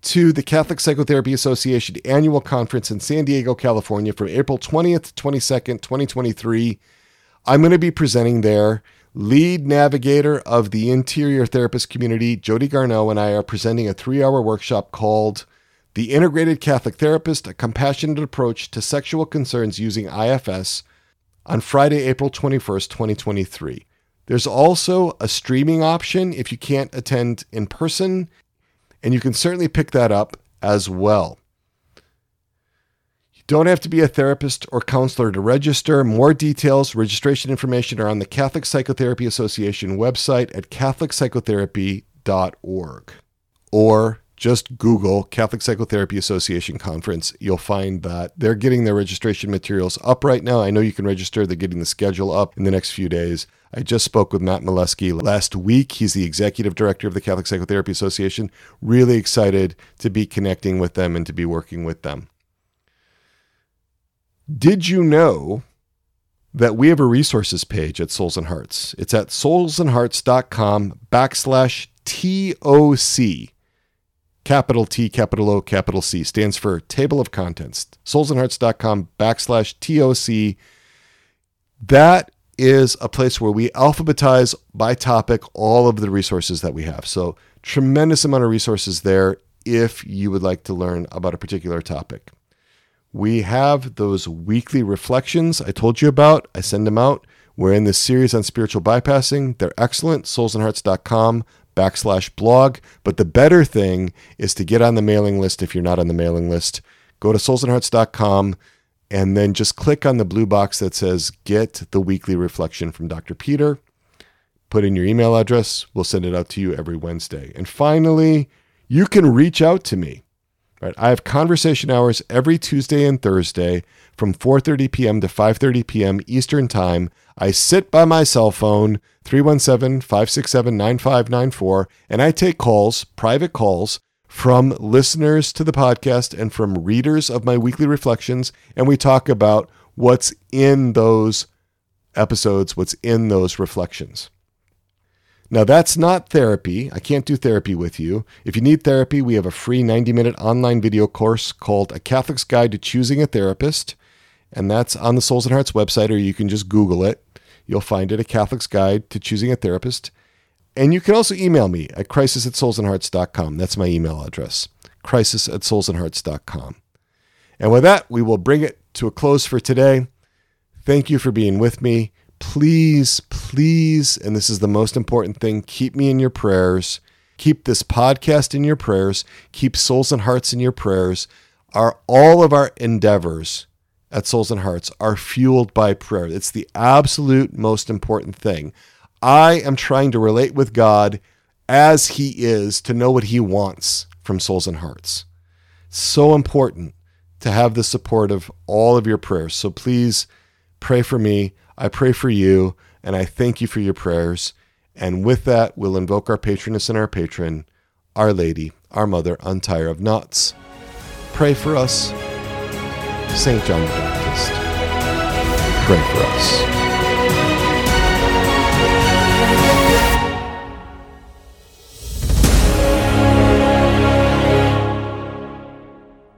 to the Catholic Psychotherapy Association annual conference in San Diego, California from April 20th to 22nd, 2023. I'm going to be presenting there. Lead navigator of the interior therapist community, Jody Garneau, and I are presenting a three hour workshop called The Integrated Catholic Therapist A Compassionate Approach to Sexual Concerns Using IFS on Friday, April 21st, 2023. There's also a streaming option if you can't attend in person, and you can certainly pick that up as well. You don't have to be a therapist or counselor to register. More details, registration information are on the Catholic Psychotherapy Association website at catholicpsychotherapy.org or just Google Catholic Psychotherapy Association Conference. You'll find that they're getting their registration materials up right now. I know you can register, they're getting the schedule up in the next few days. I just spoke with Matt Molesky last week. He's the executive director of the Catholic Psychotherapy Association. Really excited to be connecting with them and to be working with them. Did you know that we have a resources page at Souls and Hearts? It's at soulsandhearts.com backslash TOC capital T, capital O, capital C, stands for Table of Contents. Soulsandhearts.com backslash TOC. That is a place where we alphabetize by topic all of the resources that we have. So, tremendous amount of resources there if you would like to learn about a particular topic. We have those weekly reflections I told you about. I send them out. We're in this series on spiritual bypassing. They're excellent. Soulsandhearts.com backslash blog. But the better thing is to get on the mailing list if you're not on the mailing list. Go to soulsandhearts.com and then just click on the blue box that says Get the Weekly Reflection from Dr. Peter. Put in your email address. We'll send it out to you every Wednesday. And finally, you can reach out to me. Right? I have conversation hours every Tuesday and Thursday from 4:30 p.m. to 5:30 p.m. Eastern Time. I sit by my cell phone 317-567-9594 and I take calls, private calls from listeners to the podcast and from readers of my weekly reflections and we talk about what's in those episodes, what's in those reflections. Now, that's not therapy. I can't do therapy with you. If you need therapy, we have a free 90 minute online video course called A Catholic's Guide to Choosing a Therapist. And that's on the Souls and Hearts website, or you can just Google it. You'll find it A Catholic's Guide to Choosing a Therapist. And you can also email me at crisis at soulsandhearts.com. That's my email address, crisis at soulsandhearts.com. And with that, we will bring it to a close for today. Thank you for being with me please, please, and this is the most important thing, keep me in your prayers. Keep this podcast in your prayers. Keep Souls and Hearts in your prayers. Are all of our endeavors at Souls and Hearts are fueled by prayer. It's the absolute most important thing. I am trying to relate with God as He is to know what He wants from Souls and Hearts. So important to have the support of all of your prayers. So please pray for me. I pray for you, and I thank you for your prayers. And with that, we'll invoke our patroness and our patron, Our Lady, our Mother, Untier of Knots. Pray for us, St. John the Baptist. Pray for us.